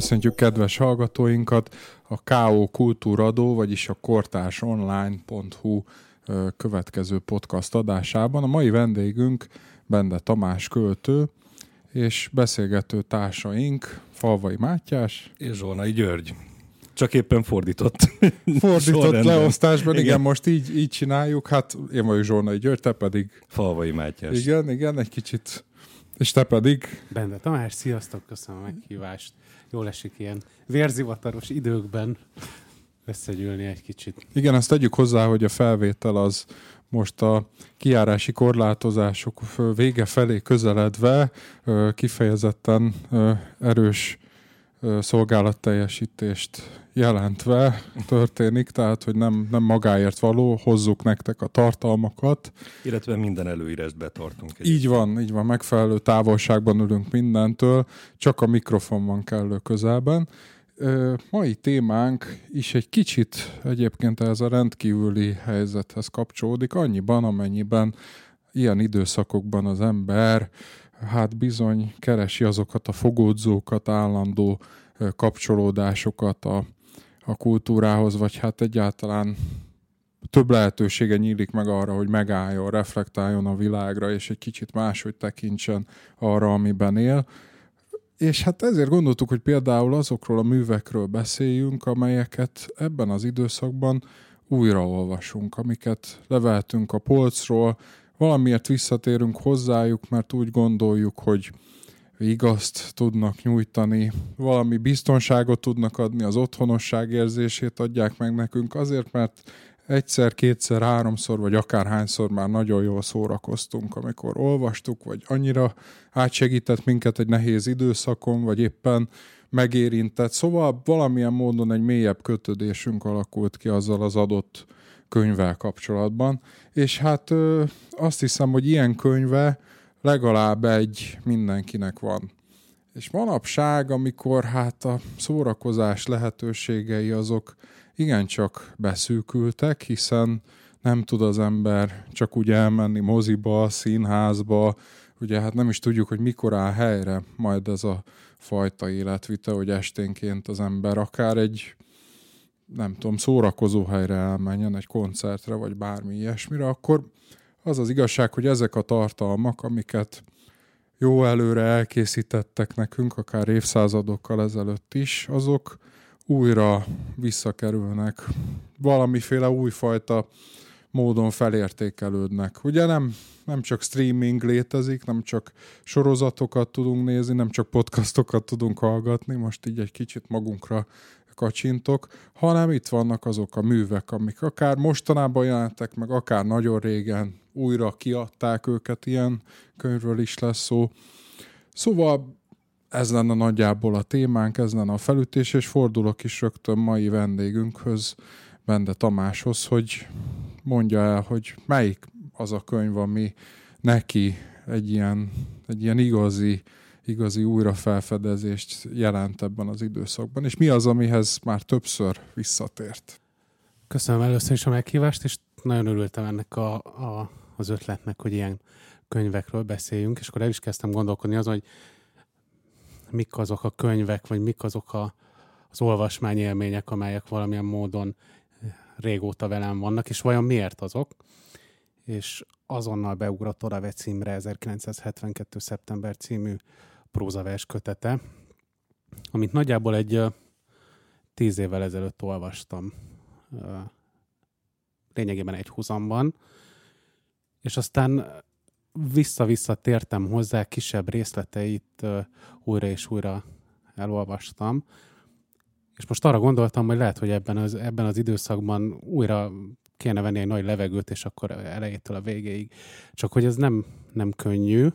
Köszöntjük kedves hallgatóinkat a KO Kultúradó, vagyis a kortársonline.hu következő podcast adásában. A mai vendégünk Bende Tamás költő, és beszélgető társaink Falvai Mátyás és Zsolnai György. Csak éppen fordított. Fordított leosztásban, igen. igen, most így, így csináljuk. Hát én vagyok Zsolnai György, te pedig... Falvai Mátyás. Igen, igen, egy kicsit. És te pedig... Bende Tamás, sziasztok, köszönöm a meghívást. Jól esik ilyen vérzivataros időkben összegyűlni egy kicsit. Igen, azt tegyük hozzá, hogy a felvétel az most a kiárási korlátozások vége felé közeledve kifejezetten erős szolgálatteljesítést jelentve történik, tehát hogy nem, nem magáért való, hozzuk nektek a tartalmakat. Illetve minden előírást betartunk. Egyébként. Így van, így van, megfelelő távolságban ülünk mindentől, csak a mikrofon van kellő közelben. Mai témánk is egy kicsit egyébként ez a rendkívüli helyzethez kapcsolódik, annyiban, amennyiben ilyen időszakokban az ember hát bizony keresi azokat a fogódzókat, állandó kapcsolódásokat a, a kultúrához, vagy hát egyáltalán több lehetősége nyílik meg arra, hogy megálljon, reflektáljon a világra, és egy kicsit máshogy tekintsen arra, amiben él. És hát ezért gondoltuk, hogy például azokról a művekről beszéljünk, amelyeket ebben az időszakban újraolvasunk, amiket levehetünk a polcról, valamiért visszatérünk hozzájuk, mert úgy gondoljuk, hogy igazt tudnak nyújtani, valami biztonságot tudnak adni, az otthonosság érzését adják meg nekünk, azért, mert egyszer, kétszer, háromszor, vagy akár hányszor már nagyon jól szórakoztunk, amikor olvastuk, vagy annyira átsegített minket egy nehéz időszakon, vagy éppen megérintett. Szóval valamilyen módon egy mélyebb kötődésünk alakult ki azzal az adott könyvvel kapcsolatban. És hát ö, azt hiszem, hogy ilyen könyve legalább egy mindenkinek van. És manapság, amikor hát a szórakozás lehetőségei azok igencsak beszűkültek, hiszen nem tud az ember csak úgy elmenni moziba, színházba, ugye hát nem is tudjuk, hogy mikor áll helyre majd ez a fajta életvite, hogy esténként az ember akár egy nem tudom, szórakozó helyre elmenjen, egy koncertre, vagy bármi ilyesmire, akkor az az igazság, hogy ezek a tartalmak, amiket jó előre elkészítettek nekünk, akár évszázadokkal ezelőtt is, azok újra visszakerülnek, valamiféle újfajta módon felértékelődnek. Ugye nem, nem csak streaming létezik, nem csak sorozatokat tudunk nézni, nem csak podcastokat tudunk hallgatni, most így egy kicsit magunkra kacsintok, hanem itt vannak azok a művek, amik akár mostanában jelentek meg, akár nagyon régen újra kiadták őket, ilyen könyvről is lesz szó. Szóval ez lenne nagyjából a témánk, ez lenne a felütés, és fordulok is rögtön mai vendégünkhöz, Bende Tamáshoz, hogy mondja el, hogy melyik az a könyv, ami neki egy ilyen, egy ilyen igazi igazi újrafelfedezést jelent ebben az időszakban, és mi az, amihez már többször visszatért? Köszönöm először is a meghívást, és nagyon örültem ennek a, a, az ötletnek, hogy ilyen könyvekről beszéljünk, és akkor el is kezdtem gondolkodni azon, hogy mik azok a könyvek, vagy mik azok a, az olvasmányélmények, amelyek valamilyen módon régóta velem vannak, és vajon miért azok? És azonnal beugrott Orave címre 1972. szeptember című prózavers kötete, amit nagyjából egy tíz évvel ezelőtt olvastam lényegében egy húzamban, és aztán vissza-vissza tértem hozzá, kisebb részleteit újra és újra elolvastam, és most arra gondoltam, hogy lehet, hogy ebben az, ebben az időszakban újra kéne venni egy nagy levegőt, és akkor elejétől a végéig. Csak hogy ez nem, nem könnyű,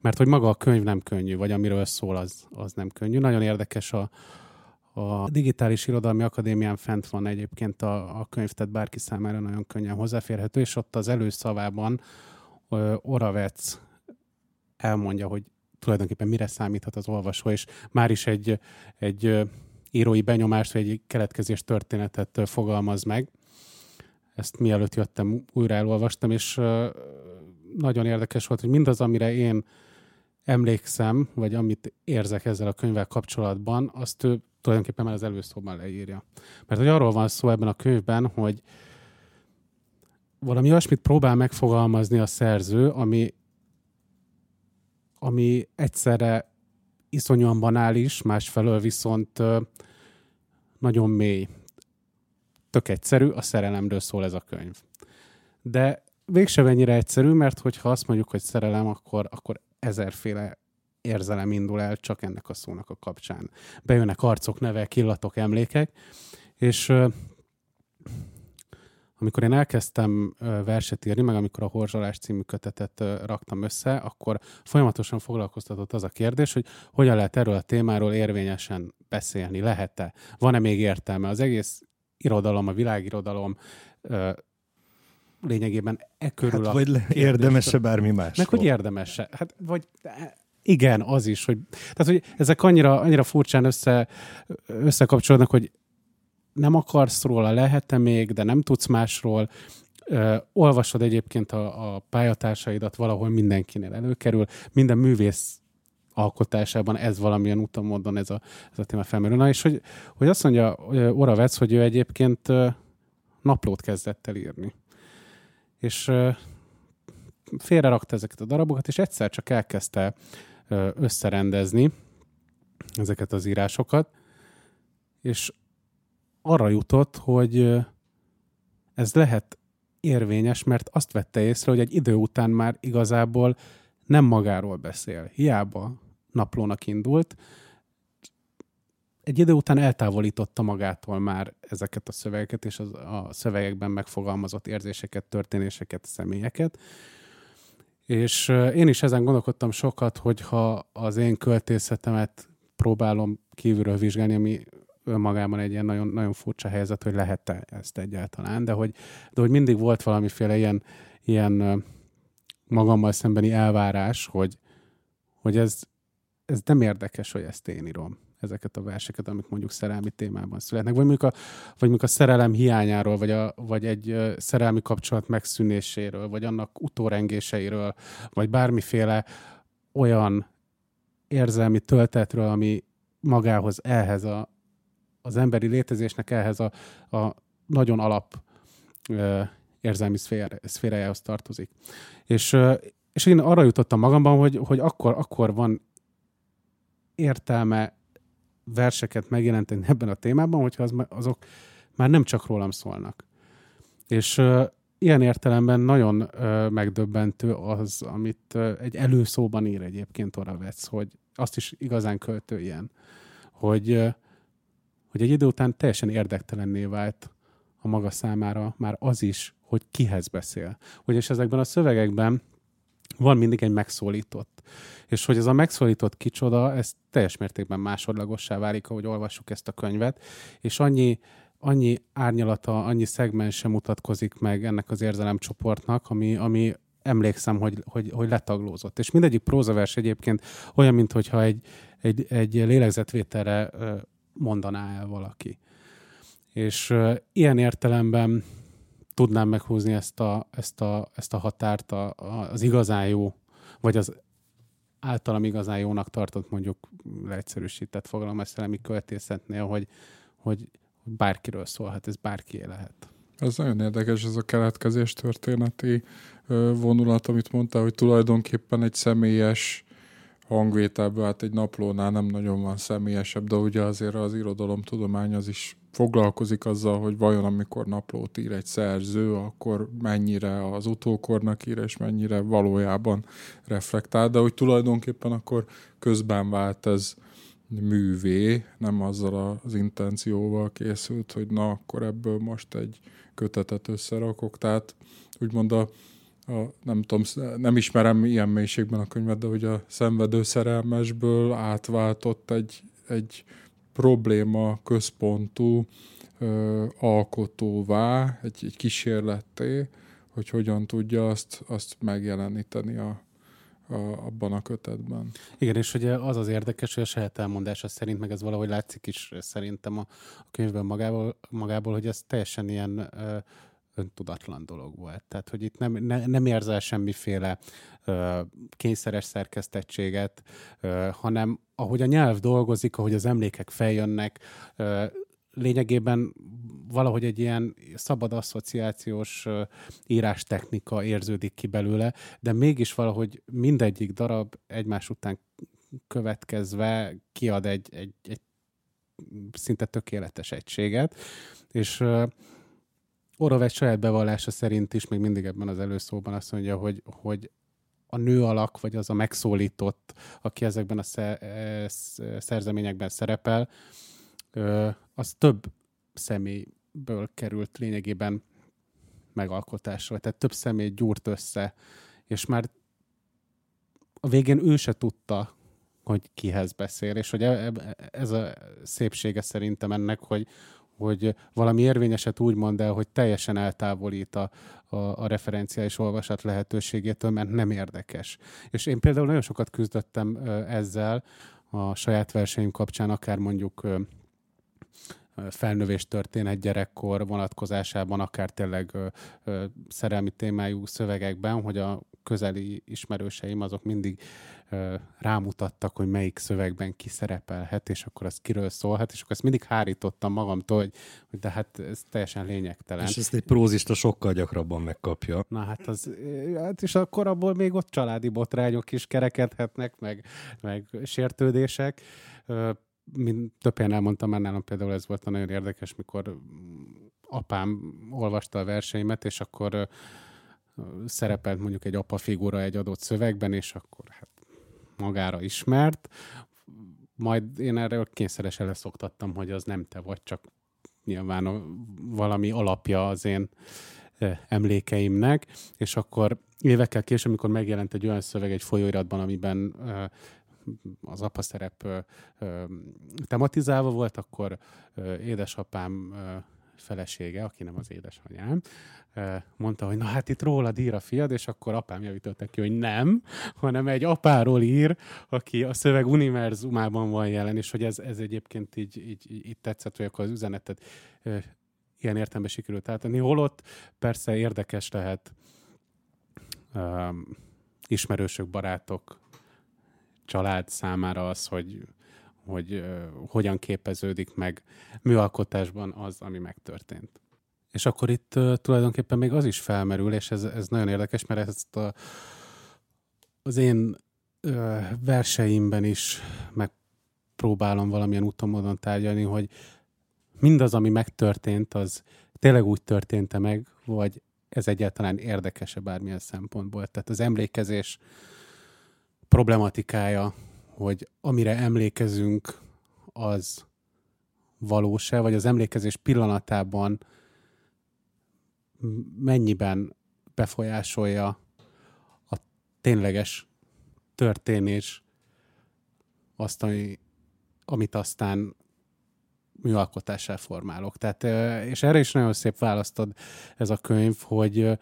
mert hogy maga a könyv nem könnyű, vagy amiről szól, az, az nem könnyű. Nagyon érdekes a, a Digitális Irodalmi Akadémián fent van egyébként a, a könyv, tehát bárki számára nagyon könnyen hozzáférhető, és ott az előszavában Oravec elmondja, hogy tulajdonképpen mire számíthat az olvasó, és már is egy, egy írói benyomást, vagy egy keletkezés történetet fogalmaz meg. Ezt mielőtt jöttem, újra elolvastam, és nagyon érdekes volt, hogy mindaz, amire én emlékszem, vagy amit érzek ezzel a könyvvel kapcsolatban, azt ő tulajdonképpen már az előszóban leírja. Mert hogy arról van szó ebben a könyvben, hogy valami olyasmit próbál megfogalmazni a szerző, ami, ami egyszerre iszonyúan banális, másfelől viszont nagyon mély. Tök egyszerű, a szerelemről szól ez a könyv. De végsem ennyire egyszerű, mert hogyha azt mondjuk, hogy szerelem, akkor, akkor ezerféle érzelem indul el csak ennek a szónak a kapcsán. Bejönnek arcok, nevek, illatok, emlékek, és amikor én elkezdtem verset írni, meg amikor a Horzsolás című kötetet raktam össze, akkor folyamatosan foglalkoztatott az a kérdés, hogy hogyan lehet erről a témáról érvényesen beszélni, lehet-e, van-e még értelme. Az egész irodalom, a világirodalom lényegében e körül hát, a vagy érdemese bármi más. Meg hogy érdemese. Hát, vagy igen, az is, hogy, tehát, hogy ezek annyira, annyira furcsán össze, összekapcsolódnak, hogy nem akarsz róla, lehet-e még, de nem tudsz másról. Ö, olvasod egyébként a, a pályatársaidat, valahol mindenkinél előkerül, minden művész alkotásában ez valamilyen úton, módon ez a, ez a téma felmerül. Na, és hogy, hogy azt mondja Oravec, hogy ő egyébként naplót kezdett el írni. És félre rakta ezeket a darabokat, és egyszer csak elkezdte összerendezni ezeket az írásokat, és arra jutott, hogy ez lehet érvényes, mert azt vette észre, hogy egy idő után már igazából nem magáról beszél. Hiába naplónak indult, egy idő után eltávolította magától már ezeket a szövegeket és az, a szövegekben megfogalmazott érzéseket, történéseket, személyeket. És én is ezen gondolkodtam sokat, hogyha az én költészetemet próbálom kívülről vizsgálni, ami önmagában egy ilyen nagyon, nagyon furcsa helyzet, hogy lehet-e ezt egyáltalán, de hogy, de hogy mindig volt valamiféle ilyen, ilyen magammal szembeni elvárás, hogy, hogy ez, ez nem érdekes, hogy ezt én írom ezeket a verseket, amik mondjuk szerelmi témában születnek, vagy mondjuk a, vagy mondjuk a szerelem hiányáról, vagy, a, vagy egy szerelmi kapcsolat megszűnéséről, vagy annak utórengéseiről, vagy bármiféle olyan érzelmi töltetről, ami magához, ehhez a, az emberi létezésnek ehhez a, a nagyon alap ö, érzelmi szfér, szférájához tartozik. És, ö, és én arra jutottam magamban, hogy, hogy akkor, akkor van értelme verseket megjelenteni ebben a témában, hogyha az, azok már nem csak rólam szólnak. És ilyen értelemben nagyon ö, megdöbbentő az, amit ö, egy előszóban ír egyébként Oravec, hogy azt is igazán költő ilyen, hogy ö, hogy egy idő után teljesen érdektelenné vált a maga számára már az is, hogy kihez beszél. Ugyanis ezekben a szövegekben van mindig egy megszólított. És hogy ez a megszólított kicsoda, ez teljes mértékben másodlagossá válik, ahogy olvassuk ezt a könyvet, és annyi, annyi árnyalata, annyi szegmens sem mutatkozik meg ennek az érzelemcsoportnak, ami, ami emlékszem, hogy, hogy, hogy letaglózott. És mindegyik prózavers egyébként olyan, mintha egy, egy, egy lélegzetvételre mondaná el valaki. És ilyen értelemben tudnám meghúzni ezt a, ezt a, ezt a határt a, a, az igazán jó, vagy az általam igazán jónak tartott mondjuk leegyszerűsített fogalomesztelemi költészetnél, hogy, hogy bárkiről szólhat, ez bárki lehet. Ez nagyon érdekes, ez a keletkezés történeti vonulat, amit mondta, hogy tulajdonképpen egy személyes hangvételből, hát egy naplónál nem nagyon van személyesebb, de ugye azért az irodalomtudomány az is foglalkozik azzal, hogy vajon amikor naplót ír egy szerző, akkor mennyire az utókornak ír, és mennyire valójában reflektál, de hogy tulajdonképpen akkor közben vált ez művé, nem azzal az intencióval készült, hogy na, akkor ebből most egy kötetet összerakok. Tehát úgymond a a, nem tudom, nem ismerem ilyen mélységben a könyvet, de hogy a szenvedő szerelmesből átváltott egy, egy probléma központú ö, alkotóvá, egy, egy kísérletté, hogy hogyan tudja azt, azt megjeleníteni a, a, abban a kötetben. Igen, és ugye az az érdekes, hogy a saját elmondása szerint, meg ez valahogy látszik is szerintem a, a könyvben magából, magából, hogy ez teljesen ilyen ö, öntudatlan dolog volt. Tehát, hogy itt nem, ne, nem érzel semmiféle ö, kényszeres szerkesztettséget, ö, hanem ahogy a nyelv dolgozik, ahogy az emlékek feljönnek, ö, lényegében valahogy egy ilyen szabad asszociációs írástechnika érződik ki belőle, de mégis valahogy mindegyik darab egymás után következve kiad egy, egy, egy szinte tökéletes egységet, és Orov egy saját bevallása szerint is, még mindig ebben az előszóban azt mondja, hogy, hogy a nő alak, vagy az a megszólított, aki ezekben a szerzeményekben szerepel, az több személyből került lényegében megalkotásra, tehát több személy gyúrt össze, és már a végén ő se tudta, hogy kihez beszél, és hogy e, e, ez a szépsége szerintem ennek, hogy, hogy valami érvényeset úgy mond el, hogy teljesen eltávolít a, a, a referenciális olvasat lehetőségétől, mert nem érdekes. És én például nagyon sokat küzdöttem ezzel a saját versenyünk kapcsán, akár mondjuk felnövés történet gyerekkor vonatkozásában, akár tényleg szerelmi témájú szövegekben, hogy a közeli ismerőseim azok mindig rámutattak, hogy melyik szövegben ki szerepelhet, és akkor az kiről szólhat, és akkor ezt mindig hárítottam magamtól, hogy, hogy de hát ez teljesen lényegtelen. És ezt egy prózista sokkal gyakrabban megkapja. Na hát az, hát és akkor abból még ott családi botrányok is kerekedhetnek, meg, meg sértődések mint több helyen elmondtam már nálam például ez volt nagyon érdekes, mikor apám olvasta a verseimet, és akkor szerepelt mondjuk egy apa figura egy adott szövegben, és akkor hát magára ismert, majd én erre kényszeresen leszoktattam, hogy az nem te vagy, csak nyilván valami alapja az én emlékeimnek, és akkor évekkel később, amikor megjelent egy olyan szöveg egy folyóiratban, amiben az apa szerep tematizálva volt, akkor édesapám felesége, aki nem az édesanyám, mondta, hogy na hát itt rólad ír a fiad, és akkor apám javította ki, hogy nem, hanem egy apáról ír, aki a szöveg univerzumában van jelen, és hogy ez, ez egyébként így, így, így tetszett, hogy akkor az üzenetet ilyen értelemben sikerült átadni. Holott persze érdekes lehet um, ismerősök, barátok család számára az, hogy, hogy uh, hogyan képeződik meg műalkotásban az, ami megtörtént. És akkor itt uh, tulajdonképpen még az is felmerül, és ez, ez nagyon érdekes, mert ezt a, az én uh, verseimben is megpróbálom valamilyen úton módon tárgyalni, hogy mindaz, ami megtörtént, az tényleg úgy történt meg, vagy ez egyáltalán érdekese bármilyen szempontból. Tehát az emlékezés problematikája, hogy amire emlékezünk, az valós-e, vagy az emlékezés pillanatában mennyiben befolyásolja a tényleges történés azt, ami, amit aztán műalkotással formálok. Tehát, és erre is nagyon szép választod ez a könyv, hogy,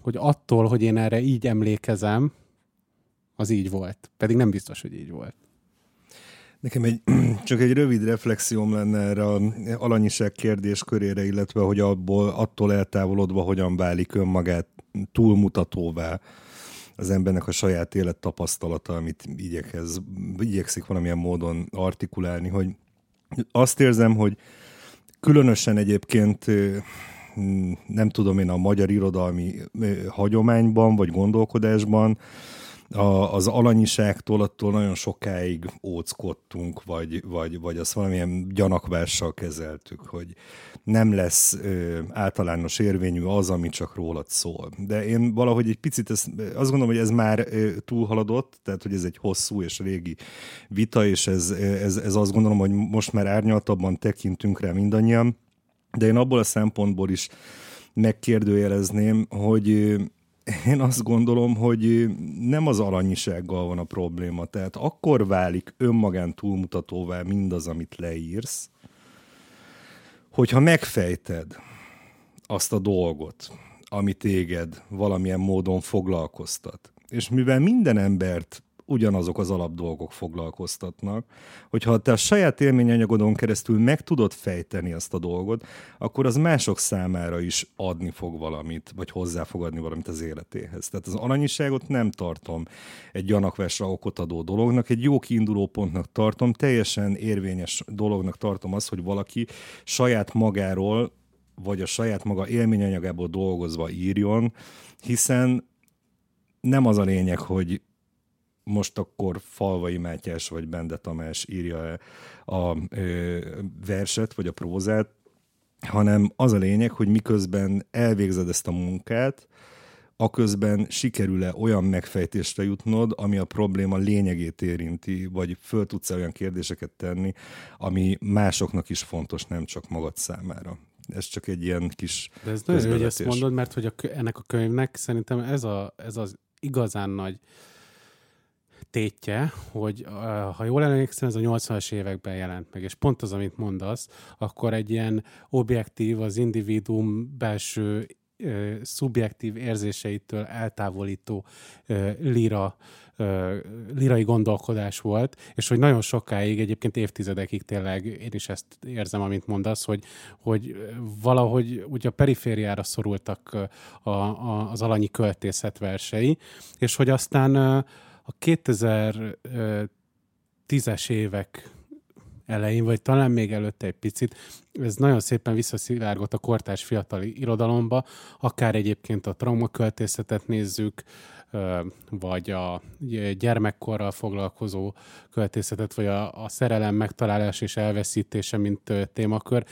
hogy attól, hogy én erre így emlékezem, az így volt. Pedig nem biztos, hogy így volt. Nekem egy, csak egy rövid reflexióm lenne erre a alanyiság kérdés körére, illetve hogy abból, attól eltávolodva hogyan válik önmagát túlmutatóvá az embernek a saját élet tapasztalata, amit igyekez, igyekszik valamilyen módon artikulálni, hogy azt érzem, hogy különösen egyébként nem tudom én a magyar irodalmi hagyományban vagy gondolkodásban a, az alanyiságtól attól nagyon sokáig óckodtunk, vagy, vagy, vagy azt valamilyen gyanakvással kezeltük, hogy nem lesz ö, általános érvényű az, ami csak rólad szól. De én valahogy egy picit ezt, azt gondolom, hogy ez már ö, túlhaladott, tehát hogy ez egy hosszú és régi vita, és ez, ez, ez azt gondolom, hogy most már árnyaltabban tekintünk rá mindannyian, de én abból a szempontból is megkérdőjelezném, hogy én azt gondolom, hogy nem az alanyisággal van a probléma. Tehát akkor válik önmagán túlmutatóvá mindaz, amit leírsz, hogyha megfejted azt a dolgot, ami téged valamilyen módon foglalkoztat. És mivel minden embert ugyanazok az alapdolgok foglalkoztatnak. Hogyha te a saját élményanyagodon keresztül meg tudod fejteni azt a dolgot, akkor az mások számára is adni fog valamit, vagy hozzá fog adni valamit az életéhez. Tehát az alanyiságot nem tartom egy gyanakvásra okot adó dolognak, egy jó kiinduló pontnak tartom, teljesen érvényes dolognak tartom azt, hogy valaki saját magáról vagy a saját maga élményanyagából dolgozva írjon, hiszen nem az a lényeg, hogy most akkor Falvai Mátyás vagy Bende Tamás írja a, a verset vagy a prózát, hanem az a lényeg, hogy miközben elvégzed ezt a munkát, aközben sikerül-e olyan megfejtésre jutnod, ami a probléma lényegét érinti, vagy föl tudsz -e olyan kérdéseket tenni, ami másoknak is fontos, nem csak magad számára. Ez csak egy ilyen kis De ez nagyon jó, hogy ezt mondod, mert hogy a, ennek a könyvnek szerintem ez, a, ez az igazán nagy tétje, hogy ha jól emlékszem, ez a 80-as években jelent meg, és pont az, amit mondasz, akkor egy ilyen objektív, az individuum belső szubjektív érzéseitől eltávolító lira lirai gondolkodás volt, és hogy nagyon sokáig, egyébként évtizedekig tényleg én is ezt érzem, amit mondasz, hogy, hogy valahogy ugye a perifériára szorultak a, a, az alanyi költészet versei, és hogy aztán a 2010-es évek elején, vagy talán még előtte egy picit, ez nagyon szépen visszaszivárgott a kortárs fiatali irodalomba, akár egyébként a traumaköltészetet nézzük, vagy a gyermekkorral foglalkozó költészetet, vagy a, a szerelem megtalálás és elveszítése, mint témakör,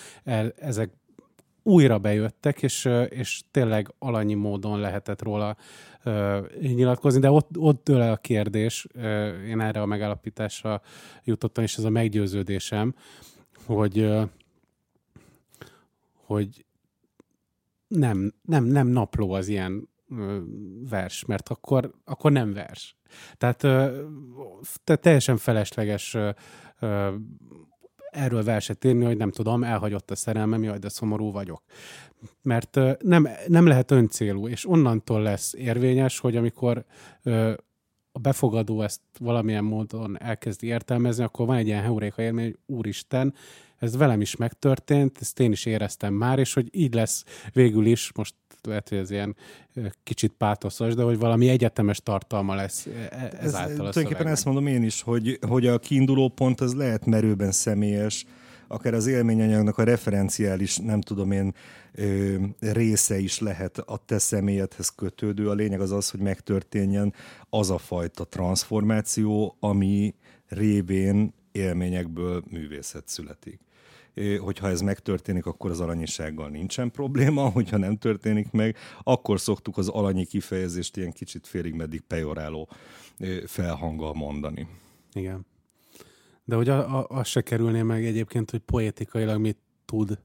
ezek újra bejöttek, és, és tényleg alanyi módon lehetett róla uh, nyilatkozni, de ott, ott dől a kérdés, uh, én erre a megállapításra jutottam, és ez a meggyőződésem, hogy, uh, hogy nem, nem, nem napló az ilyen vers, mert akkor, akkor nem vers. Tehát te teljesen felesleges erről verset írni, hogy nem tudom, elhagyott a szerelmem, jaj, de szomorú vagyok. Mert nem, nem lehet öncélú, és onnantól lesz érvényes, hogy amikor a befogadó ezt valamilyen módon elkezdi értelmezni, akkor van egy ilyen heuréka élmény, hogy úristen, ez velem is megtörtént, ezt én is éreztem már, és hogy így lesz végül is, most lehet, hogy ez ilyen kicsit pátoszos, de hogy valami egyetemes tartalma lesz ezáltal ez, a Tulajdonképpen ezt mondom én is, hogy, hogy a kiinduló pont az lehet merőben személyes, akár az élményanyagnak a referenciális, nem tudom én, ö, része is lehet a te személyedhez kötődő. A lényeg az az, hogy megtörténjen az a fajta transformáció, ami révén élményekből művészet születik hogyha ez megtörténik, akkor az alanyisággal nincsen probléma, hogyha nem történik meg, akkor szoktuk az alanyi kifejezést ilyen kicsit félig meddig pejoráló felhanggal mondani. Igen. De hogy az se kerülné meg egyébként, hogy poétikailag mit tud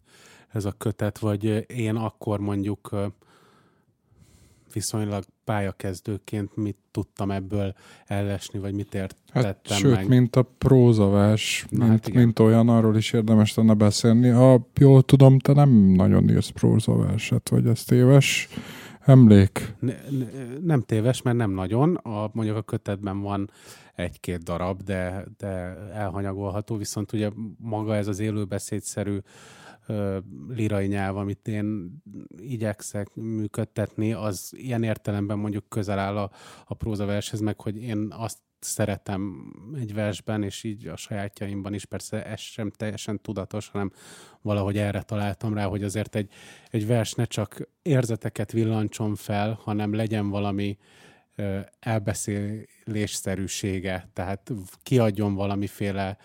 ez a kötet, vagy én akkor mondjuk viszonylag pályakezdőként mit tudtam ebből ellesni, vagy mit értettem hát, sőt, meg. mint a prózavás, mint, hát mint olyan, arról is érdemes lenne beszélni. Ha jól tudom, te nem nagyon írsz prózaverset, vagy ez téves emlék? Ne, ne, nem téves, mert nem nagyon. A, mondjuk a kötetben van egy-két darab, de, de elhanyagolható, viszont ugye maga ez az élőbeszédszerű lirai nyelv, amit én igyekszek működtetni, az ilyen értelemben mondjuk közel áll a, a prózavershez, meg hogy én azt szeretem egy versben, és így a sajátjaimban is, persze ez sem teljesen tudatos, hanem valahogy erre találtam rá, hogy azért egy, egy vers ne csak érzeteket villancson fel, hanem legyen valami elbeszélésszerűsége, tehát kiadjon valamiféle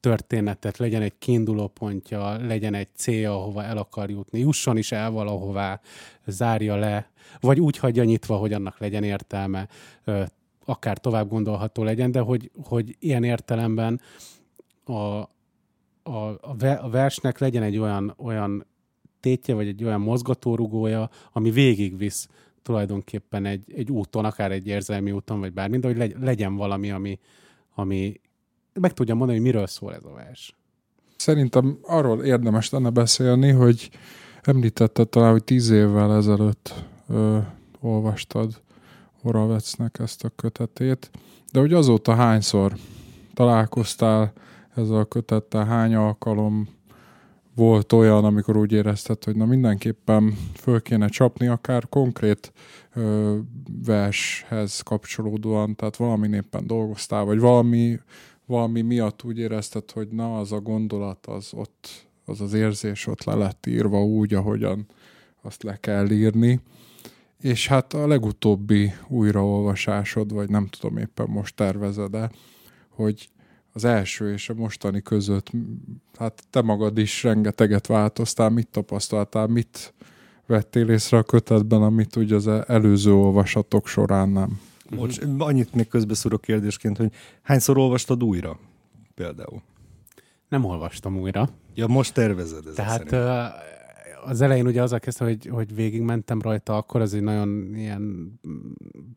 történetet, legyen egy kiinduló pontja, legyen egy célja, ahova el akar jutni, jusson is el valahová, zárja le, vagy úgy hagyja nyitva, hogy annak legyen értelme, akár tovább gondolható legyen, de hogy, hogy ilyen értelemben a, a, a versnek legyen egy olyan, olyan tétje, vagy egy olyan mozgatórugója, ami végigvisz tulajdonképpen egy, egy úton, akár egy érzelmi úton, vagy bármi, de hogy legyen valami, ami, ami meg tudjam mondani, hogy miről szól ez a vers. Szerintem arról érdemes lenne beszélni, hogy említetted talán, hogy tíz évvel ezelőtt ö, olvastad Horavecnek ezt a kötetét. De hogy azóta hányszor találkoztál ezzel a kötettel, hány alkalom volt olyan, amikor úgy érezted, hogy na mindenképpen föl kéne csapni, akár konkrét ö, vershez kapcsolódóan, tehát valami éppen dolgoztál, vagy valami, valami miatt úgy érezted, hogy na az a gondolat, az ott, az az érzés ott le lett írva úgy, ahogyan azt le kell írni. És hát a legutóbbi újraolvasásod, vagy nem tudom éppen most tervezed-e, hogy az első és a mostani között, hát te magad is rengeteget változtál, mit tapasztaltál, mit vettél észre a kötetben, amit ugye az előző olvasatok során nem? Most annyit még közbeszúrok kérdésként, hogy hányszor olvastad újra például? Nem olvastam újra. Ja, most tervezed ezt Tehát szerint. az elején ugye az a kezdte, hogy, hogy végigmentem rajta, akkor az egy nagyon ilyen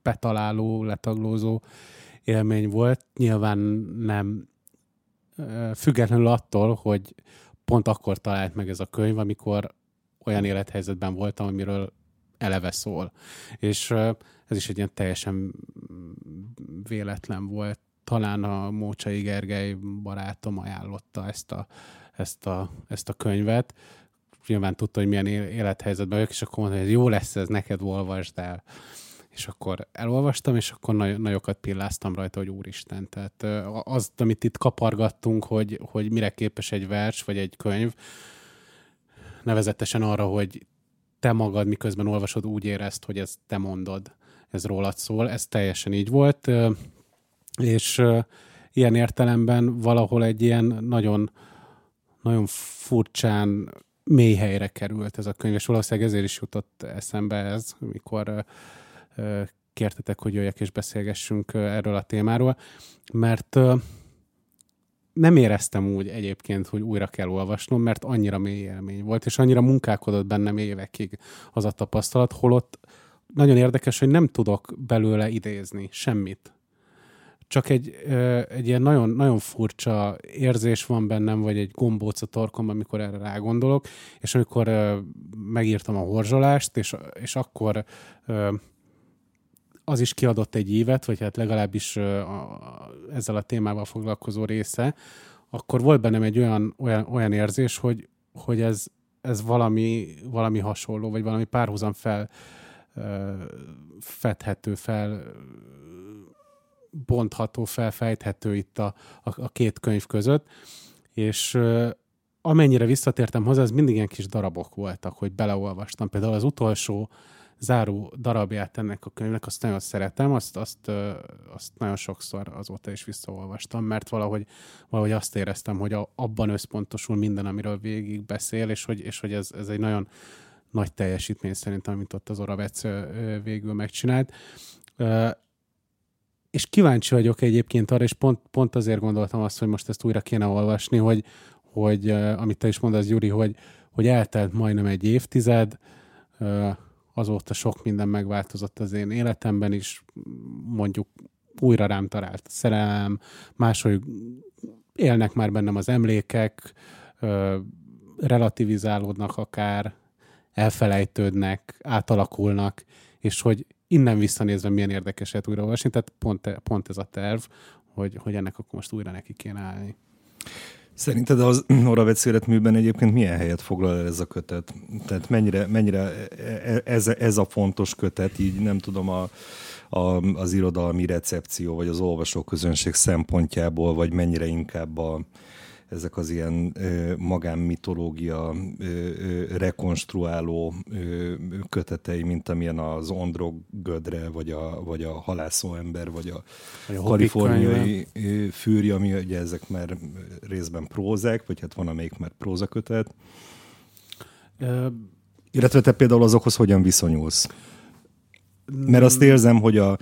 betaláló, letaglózó élmény volt. Nyilván nem függetlenül attól, hogy pont akkor talált meg ez a könyv, amikor olyan élethelyzetben voltam, amiről eleve szól. És ez is egy ilyen teljesen véletlen volt. Talán a Mócsai Gergely barátom ajánlotta ezt a, ezt a, ezt a könyvet. Nyilván tudta, hogy milyen élethelyzetben vagyok, és akkor mondta, hogy jó lesz ez, neked olvasd el és akkor elolvastam, és akkor nagy, nagyokat pilláztam rajta, hogy úristen. Tehát az, amit itt kapargattunk, hogy, hogy mire képes egy vers, vagy egy könyv, nevezetesen arra, hogy te magad miközben olvasod úgy érezt, hogy ezt te mondod, ez rólad szól. Ez teljesen így volt, és ilyen értelemben valahol egy ilyen nagyon, nagyon furcsán mély helyre került ez a könyv, és valószínűleg ezért is jutott eszembe ez, amikor kértetek, hogy jöjjek és beszélgessünk erről a témáról, mert nem éreztem úgy egyébként, hogy újra kell olvasnom, mert annyira mély élmény volt, és annyira munkálkodott bennem évekig az a tapasztalat, holott nagyon érdekes, hogy nem tudok belőle idézni semmit. Csak egy, egy ilyen nagyon, nagyon furcsa érzés van bennem, vagy egy gombóc a torkomban, amikor erre rágondolok, és amikor megírtam a horzsolást, és, és akkor az is kiadott egy évet, vagy hát legalábbis a, ezzel a témával foglalkozó része, akkor volt bennem egy olyan, olyan, olyan érzés, hogy, hogy ez, ez valami, valami hasonló, vagy valami párhuzam fel fedhető, fel bontható, felfejthető itt a, a, a két könyv között, és amennyire visszatértem hozzá, ez mindig ilyen kis darabok voltak, hogy beleolvastam. Például az utolsó záró darabját ennek a könyvnek, azt nagyon szeretem, azt, azt, azt nagyon sokszor azóta is visszaolvastam, mert valahogy, valahogy azt éreztem, hogy a, abban összpontosul minden, amiről végig beszél, és hogy, és hogy ez, ez egy nagyon nagy teljesítmény szerintem, amit ott az Oravec végül megcsinált. És kíváncsi vagyok egyébként arra, és pont, pont azért gondoltam azt, hogy most ezt újra kéne olvasni, hogy, hogy amit te is mondasz, Gyuri, hogy, hogy eltelt majdnem egy évtized, azóta sok minden megváltozott az én életemben is, mondjuk újra rám talált a szerelem, máshogy élnek már bennem az emlékek, relativizálódnak akár, elfelejtődnek, átalakulnak, és hogy innen visszanézve milyen érdekeset újra olvasni, tehát pont, pont ez a terv, hogy, hogy ennek akkor most újra neki kéne állni. Szerinted az Oravec életműben egyébként milyen helyet foglal el ez a kötet? Tehát mennyire, mennyire ez, ez a fontos kötet, így nem tudom, a, a, az irodalmi recepció, vagy az olvasóközönség szempontjából, vagy mennyire inkább a, ezek az ilyen magánmitológia rekonstruáló kötetei, mint amilyen az Ondrog Gödre, vagy a, vagy a Halászó ember, vagy a, vagy a kaliforniai fűri, ami ugye ezek már részben prózák, vagy hát van amelyik már prózakötet. Ö... Illetve te például azokhoz hogyan viszonyulsz? Mert azt érzem, hogy a,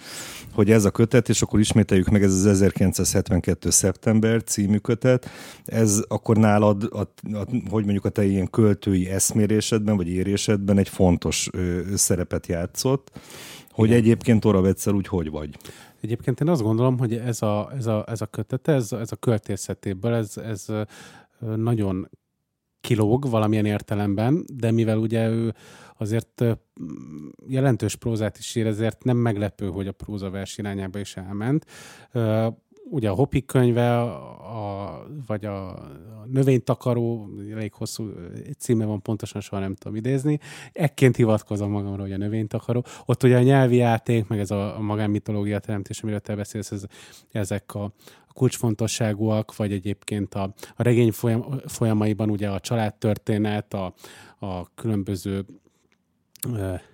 hogy ez a kötet, és akkor ismételjük meg, ez az 1972. szeptember című kötet, ez akkor nálad, a, a, hogy mondjuk a te ilyen költői eszmérésedben, vagy érésedben egy fontos ö, szerepet játszott, hogy Igen. egyébként Oravetszel úgy hogy vagy? Egyébként én azt gondolom, hogy ez a, ez a, ez a kötet, ez, ez a költészetéből, ez, ez nagyon kilóg valamilyen értelemben, de mivel ugye ő azért jelentős prózát is ír, ezért nem meglepő, hogy a prózavers irányába is elment ugye a Hopik könyve, a, vagy a, a növénytakaró, elég hosszú címe van, pontosan soha nem tudom idézni. Ekként hivatkozom magamra, hogy a növénytakaró. Ott ugye a nyelvi játék, meg ez a, a magánmitológia teremtés, amiről te beszélsz, ez, ezek a, a kulcsfontosságúak, vagy egyébként a, a regény folyam, folyamaiban ugye a családtörténet, a, a különböző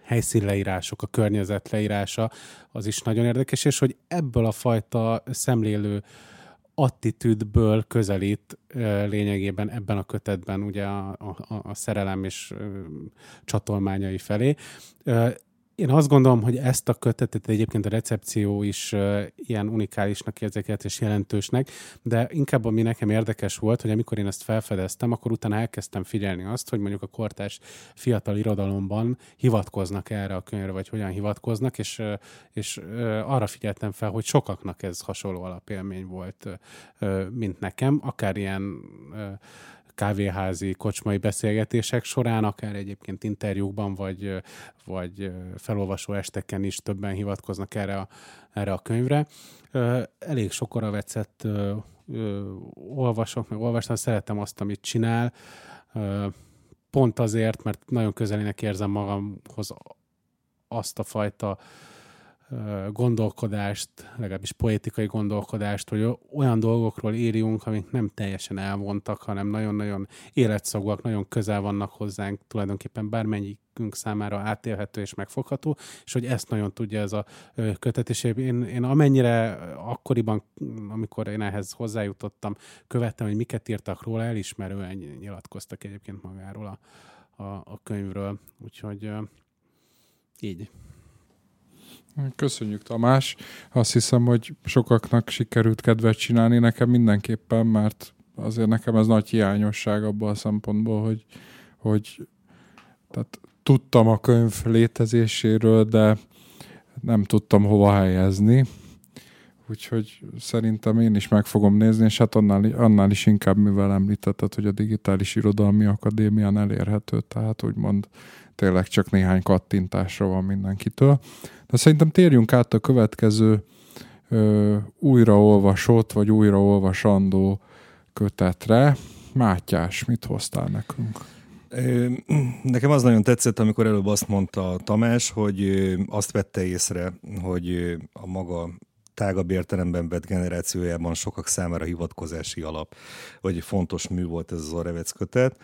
helyszínleírások, a környezet leírása, az is nagyon érdekes, és hogy ebből a fajta szemlélő attitűdből közelít lényegében ebben a kötetben ugye a, a, a szerelem és csatolmányai felé. Én azt gondolom, hogy ezt a kötetet egyébként a recepció is ilyen unikálisnak érzékelt és jelentősnek, de inkább ami nekem érdekes volt, hogy amikor én ezt felfedeztem, akkor utána elkezdtem figyelni azt, hogy mondjuk a kortás fiatal irodalomban hivatkoznak erre a könyvre, vagy hogyan hivatkoznak, és, és arra figyeltem fel, hogy sokaknak ez hasonló alapélmény volt, mint nekem, akár ilyen kávéházi, kocsmai beszélgetések során, akár egyébként interjúkban, vagy, vagy felolvasó esteken is többen hivatkoznak erre a, erre a könyvre. Elég sokora vecett olvasok, meg olvastam, szeretem azt, amit csinál, pont azért, mert nagyon közelének érzem magamhoz azt a fajta gondolkodást, legalábbis poétikai gondolkodást, hogy olyan dolgokról írjunk, amik nem teljesen elvontak, hanem nagyon-nagyon életszagúak, nagyon közel vannak hozzánk, tulajdonképpen bármennyikünk számára átélhető és megfogható, és hogy ezt nagyon tudja ez a kötet, és én, én amennyire akkoriban, amikor én ehhez hozzájutottam, követtem, hogy miket írtak róla, elismerően nyilatkoztak egyébként magáról a, a, a könyvről, úgyhogy így. Köszönjük Tamás. Azt hiszem, hogy sokaknak sikerült kedvet csinálni, nekem mindenképpen, mert azért nekem ez nagy hiányosság abban a szempontból, hogy, hogy tehát tudtam a könyv létezéséről, de nem tudtam hova helyezni. Úgyhogy szerintem én is meg fogom nézni, és hát annál, annál is inkább, mivel említetted, hogy a Digitális Irodalmi Akadémián elérhető, tehát úgymond tényleg csak néhány kattintásra van mindenkitől. De szerintem térjünk át a következő ö, újraolvasott vagy újraolvasandó kötetre. Mátyás, mit hoztál nekünk? Nekem az nagyon tetszett, amikor előbb azt mondta Tamás, hogy azt vette észre, hogy a maga tágabb értelemben vett generációjában sokak számára hivatkozási alap, vagy fontos mű volt ez az Orevec kötet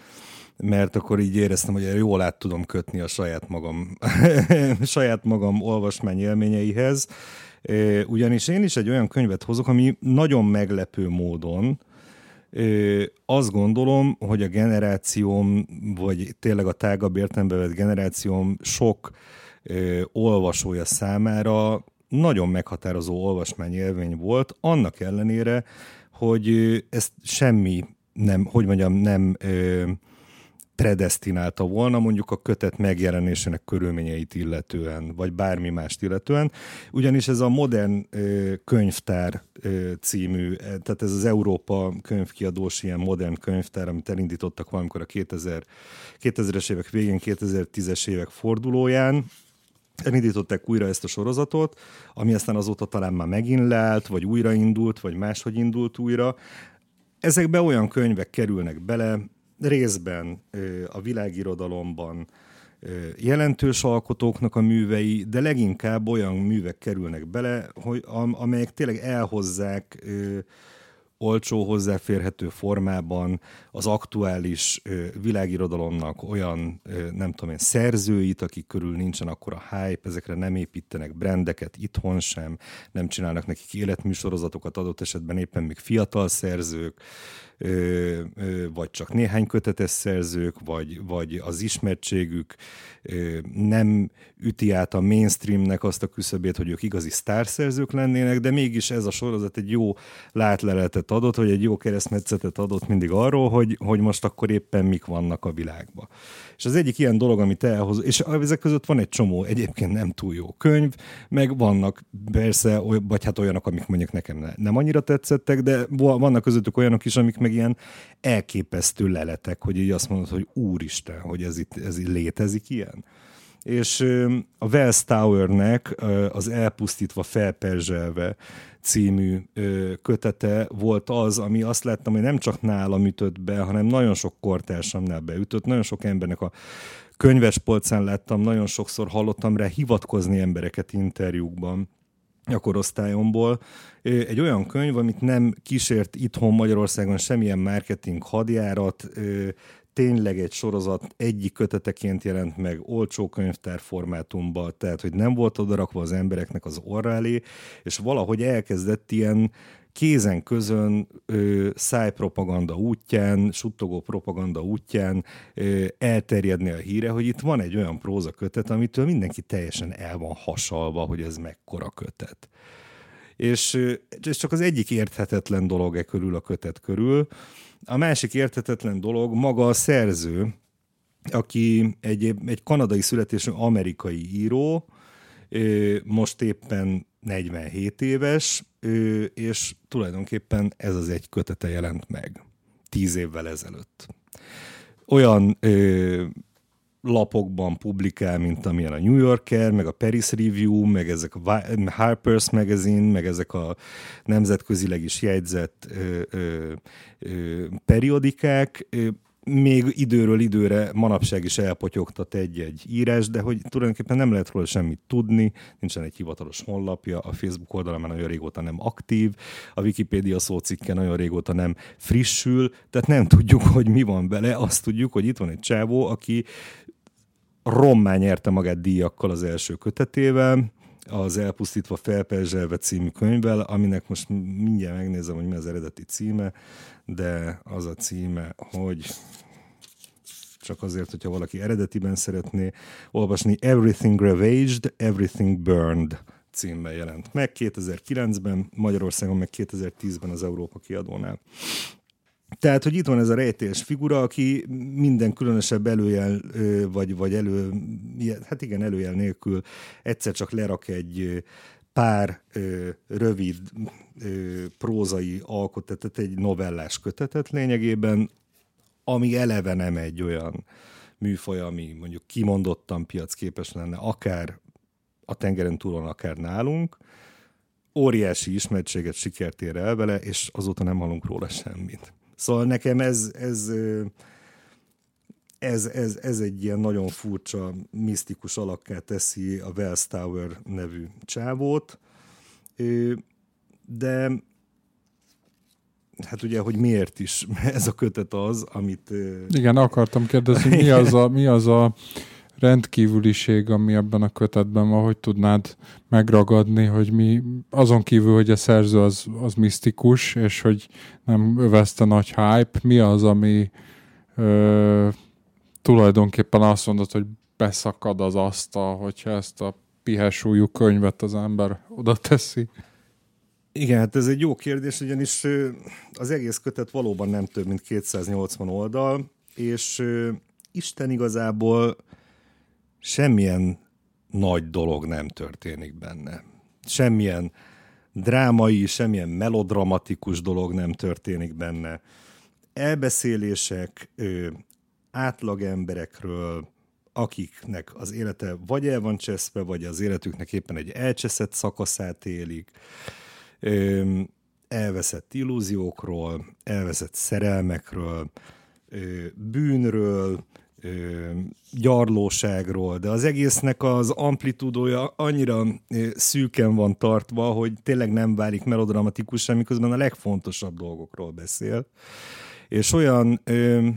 mert akkor így éreztem, hogy jól át tudom kötni a saját magam, saját magam olvasmány élményeihez. Ugyanis én is egy olyan könyvet hozok, ami nagyon meglepő módon, azt gondolom, hogy a generációm, vagy tényleg a tágabb értelembe vett generációm sok olvasója számára nagyon meghatározó olvasmány élmény volt, annak ellenére, hogy ezt semmi nem, hogy mondjam, nem predestinálta volna mondjuk a kötet megjelenésének körülményeit illetően, vagy bármi mást illetően. Ugyanis ez a modern könyvtár című, tehát ez az Európa könyvkiadós ilyen modern könyvtár, amit elindítottak valamikor a 2000, 2000-es évek végén, 2010-es évek fordulóján, elindították újra ezt a sorozatot, ami aztán azóta talán már megint leállt, vagy újraindult, vagy máshogy indult újra. Ezekbe olyan könyvek kerülnek bele, részben a világirodalomban jelentős alkotóknak a művei, de leginkább olyan művek kerülnek bele, hogy, amelyek tényleg elhozzák olcsó, hozzáférhető formában az aktuális világirodalomnak olyan, nem tudom én, szerzőit, akik körül nincsen akkor a hype, ezekre nem építenek brendeket itthon sem, nem csinálnak nekik életműsorozatokat, adott esetben éppen még fiatal szerzők, vagy csak néhány kötetes szerzők, vagy, vagy az ismertségük nem üti át a mainstreamnek azt a küszöbét, hogy ők igazi sztárszerzők lennének, de mégis ez a sorozat egy jó látleletet adott, vagy egy jó keresztmetszetet adott mindig arról, hogy, hogy most akkor éppen mik vannak a világban. És az egyik ilyen dolog, amit elhoz, és ezek között van egy csomó egyébként nem túl jó könyv, meg vannak persze, vagy hát olyanok, amik mondjuk nekem nem annyira tetszettek, de vannak közöttük olyanok is, amik meg ilyen elképesztő leletek, hogy így azt mondod, hogy úristen, hogy ez itt, ez itt létezik ilyen. És a Wells Towernek az Elpusztítva, felperzselve című kötete volt az, ami azt láttam, hogy nem csak nálam ütött be, hanem nagyon sok kortársamnál beütött, nagyon sok embernek a könyves polcán láttam, nagyon sokszor hallottam rá hivatkozni embereket interjúkban a korosztályomból. Egy olyan könyv, amit nem kísért itthon Magyarországon semmilyen marketing hadjárat, tényleg egy sorozat egyik köteteként jelent meg olcsó könyvtár formátumban, tehát hogy nem volt odarakva az embereknek az orra elé, és valahogy elkezdett ilyen kézen közön ö, szájpropaganda útján, suttogó propaganda útján ö, elterjedni a híre, hogy itt van egy olyan próza kötet, amitől mindenki teljesen el van hasalva, hogy ez mekkora kötet. És ez csak az egyik érthetetlen dolog e körül a kötet körül. A másik érthetetlen dolog maga a szerző, aki egy, egy kanadai születésű amerikai író, most éppen 47 éves, és tulajdonképpen ez az egy kötete jelent meg tíz évvel ezelőtt. Olyan lapokban publikál, mint amilyen a New Yorker, meg a Paris Review, meg ezek a Harper's Magazine, meg ezek a nemzetközileg is jegyzett ö, ö, ö, periodikák. Még időről időre manapság is elpotyogtat egy-egy írás, de hogy tulajdonképpen nem lehet róla semmit tudni, nincsen egy hivatalos honlapja, a Facebook oldalán már nagyon régóta nem aktív, a Wikipédia szócikke nagyon régóta nem frissül, tehát nem tudjuk, hogy mi van bele, azt tudjuk, hogy itt van egy csávó, aki rommá nyerte magát díjakkal az első kötetével, az Elpusztítva felperzselve című könyvvel, aminek most mindjárt megnézem, hogy mi az eredeti címe, de az a címe, hogy csak azért, hogyha valaki eredetiben szeretné olvasni, Everything Ravaged, Everything Burned címmel jelent meg 2009-ben, Magyarországon meg 2010-ben az Európa kiadónál. Tehát, hogy itt van ez a rejtélyes figura, aki minden különösebb előjel, vagy, vagy elő, hát igen, előjel nélkül egyszer csak lerak egy pár ö, rövid ö, prózai alkotetet, egy novellás kötetet lényegében, ami eleve nem egy olyan műfaj, ami mondjuk kimondottan piacképes lenne, akár a tengeren túlon, akár nálunk. Óriási ismertséget sikert ér el vele, és azóta nem hallunk róla semmit. Szóval nekem ez, ez, ez, ez, ez egy ilyen nagyon furcsa, misztikus alakká teszi a Wells Tower nevű csávót, de hát ugye, hogy miért is ez a kötet az, amit... Igen, akartam kérdezni, mi az a, mi az a rendkívüliség, ami ebben a kötetben van, hogy tudnád megragadni, hogy mi azon kívül, hogy a szerző az, az misztikus, és hogy nem övezte nagy hype, mi az, ami ö, tulajdonképpen azt mondod, hogy beszakad az asztal, hogyha ezt a pihesúlyú könyvet az ember oda teszi? Igen, hát ez egy jó kérdés, ugyanis az egész kötet valóban nem több, mint 280 oldal, és Isten igazából semmilyen nagy dolog nem történik benne. Semmilyen drámai, semmilyen melodramatikus dolog nem történik benne. Elbeszélések ö, átlag emberekről, akiknek az élete vagy el van cseszve, vagy az életüknek éppen egy elcseszett szakaszát élik, ö, elveszett illúziókról, elveszett szerelmekről, ö, bűnről, gyarlóságról, de az egésznek az amplitúdója annyira szűken van tartva, hogy tényleg nem válik melodramatikus, miközben a legfontosabb dolgokról beszél. És olyan... Ö,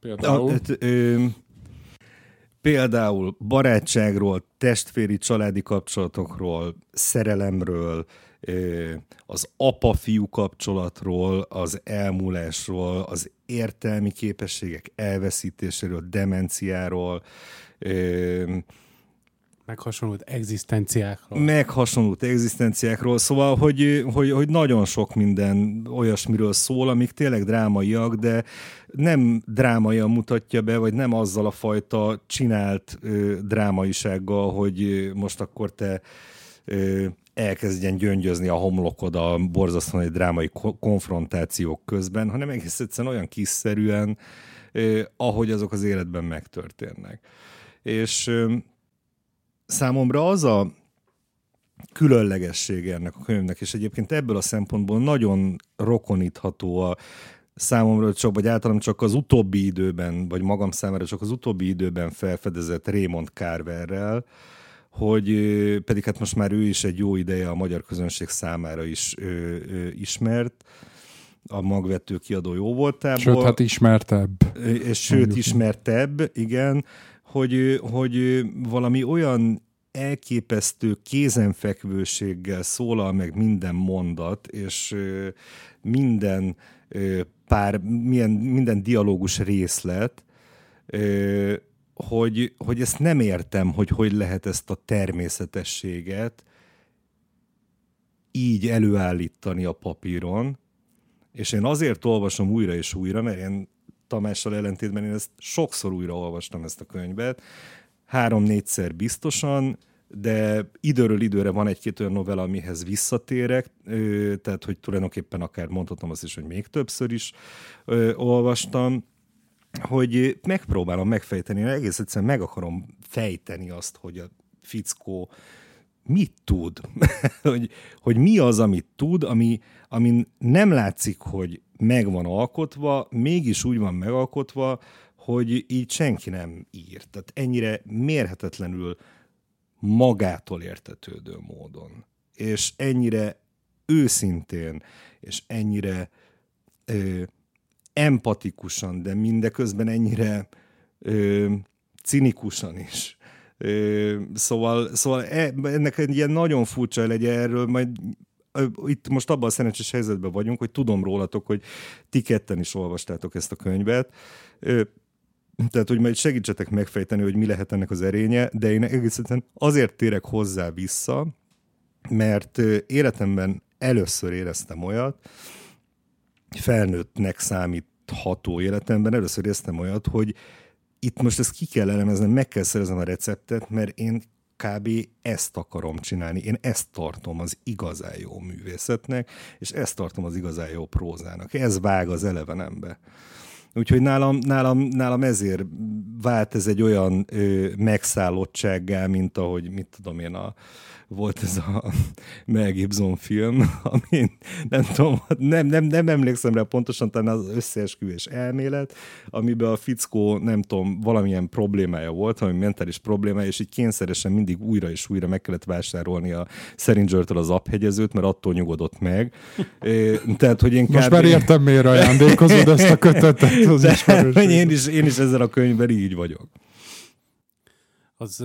például? A, ö, például barátságról, testvéri családi kapcsolatokról, szerelemről, az apa-fiú kapcsolatról, az elmúlásról, az értelmi képességek elveszítéséről, demenciáról, meghasonlult egzisztenciákról. Meghasonlult egzisztenciákról, szóval, hogy, hogy, hogy nagyon sok minden olyasmiről szól, amik tényleg drámaiak, de nem drámaian mutatja be, vagy nem azzal a fajta csinált ö, drámaisággal, hogy most akkor te ö, elkezdjen gyöngyözni a homlokod a borzasztóan egy drámai konfrontációk közben, hanem egész egyszerűen olyan kiszerűen, ahogy azok az életben megtörténnek. És eh, számomra az a különlegessége ennek a könyvnek, és egyébként ebből a szempontból nagyon rokonítható a számomra csak, vagy általában csak az utóbbi időben, vagy magam számára csak az utóbbi időben felfedezett Raymond Carverrel, hogy pedig hát most már ő is egy jó ideje a magyar közönség számára is ö, ö, ismert, a magvető kiadó jó voltából. Sőt, hát ismertebb. És sőt, ismertebb, igen, hogy, hogy valami olyan elképesztő kézenfekvőséggel szólal meg minden mondat, és minden pár, milyen, minden dialógus részlet, hogy, hogy ezt nem értem, hogy hogy lehet ezt a természetességet így előállítani a papíron, és én azért olvasom újra és újra, mert én Tamással ellentétben én ezt sokszor újra olvastam ezt a könyvet, három-négyszer biztosan, de időről időre van egy-két olyan novella, amihez visszatérek, tehát hogy tulajdonképpen akár mondhatom azt is, hogy még többször is olvastam, hogy megpróbálom megfejteni, egész egyszerűen meg akarom fejteni azt, hogy a fickó mit tud, hogy, hogy mi az, amit tud, ami, amin nem látszik, hogy meg van alkotva, mégis úgy van megalkotva, hogy így senki nem írt. Tehát ennyire mérhetetlenül magától értetődő módon. És ennyire őszintén, és ennyire ö, empatikusan, de mindeközben ennyire ö, cinikusan is. Ö, szóval, szóval e, ennek egy ilyen nagyon furcsa legyen erről, majd itt most abban a szerencsés helyzetben vagyunk, hogy tudom rólatok, hogy ti ketten is olvastátok ezt a könyvet. Tehát, hogy majd segítsetek megfejteni, hogy mi lehet ennek az erénye, de én egészen azért térek hozzá vissza, mert életemben először éreztem olyat, felnőttnek számítható életemben először éreztem olyat, hogy itt most ezt ki kell elemeznem, meg kell szereznem a receptet, mert én kb. ezt akarom csinálni. Én ezt tartom az igazán jó művészetnek, és ezt tartom az igazán jó prózának. Ez vág az elevenembe. Úgyhogy nálam, nálam, nálam ezért vált ez egy olyan ö, megszállottsággá, mint ahogy, mit tudom én, a, volt ez a Mel Gibson film, ami nem tudom, nem, nem, nem emlékszem rá pontosan, talán az összeesküvés elmélet, amiben a fickó, nem tudom, valamilyen problémája volt, valami mentális problémája, és így kényszeresen mindig újra és újra meg kellett vásárolni a Seringer-től az aphegyezőt, mert attól nyugodott meg. Tehát, hogy én Most kb... már értem, miért ajándékozod ezt a kötetet az én is, én is ezzel a könyvben így vagyok. Az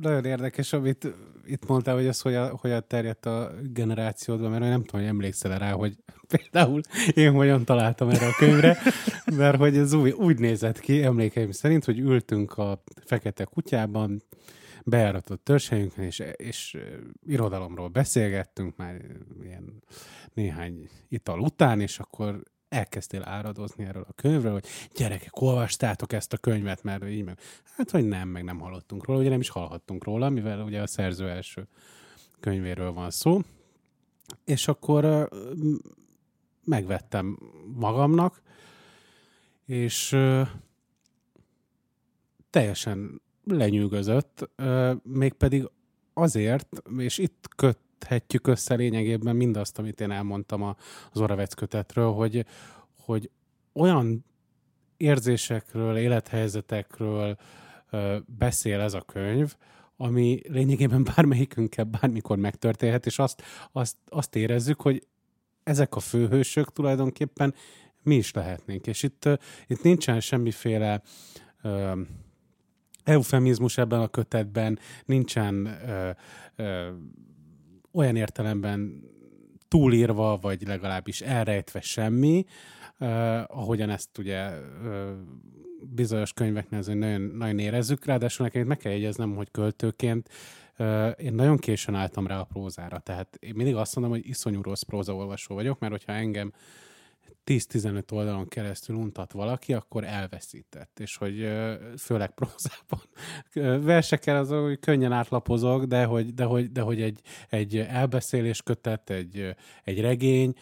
nagyon érdekes, amit itt mondtál, hogy ez hogy a, hogy a terjedt a generációdban, mert nem tudom, hogy emlékszel rá, hogy például én hogyan találtam erre a könyvre, mert hogy ez úgy, úgy nézett ki, emlékeim szerint, hogy ültünk a Fekete Kutyában, bejáratott törzshelyünkön, és, és irodalomról beszélgettünk már ilyen néhány ital után, és akkor elkezdtél áradozni erről a könyvről, hogy gyerekek, olvastátok ezt a könyvet, mert így meg, hát, hogy nem, meg nem hallottunk róla, ugye nem is hallhattunk róla, mivel ugye a szerző első könyvéről van szó, és akkor megvettem magamnak, és teljesen lenyűgözött, mégpedig azért, és itt köt köthetjük össze lényegében mindazt, amit én elmondtam az Oravec kötetről, hogy, hogy olyan érzésekről, élethelyzetekről beszél ez a könyv, ami lényegében bármelyikünkkel bármikor megtörténhet, és azt, azt, azt érezzük, hogy ezek a főhősök tulajdonképpen mi is lehetnénk. És itt, itt nincsen semmiféle ö, eufemizmus ebben a kötetben, nincsen ö, ö, olyan értelemben túlírva, vagy legalábbis elrejtve semmi, uh, ahogyan ezt ugye uh, bizonyos könyveknél azért nagyon, nagyon érezzük. Ráadásul nekem meg kell jegyeznem, hogy költőként uh, én nagyon későn álltam rá a prózára. Tehát én mindig azt mondom, hogy iszonyú rossz prózaolvasó vagyok, mert hogyha engem 10-15 oldalon keresztül untat valaki, akkor elveszített. És hogy főleg prózában versekkel az, hogy könnyen átlapozok, de hogy, de hogy, de hogy egy, egy elbeszélés kötet, egy, egy regény,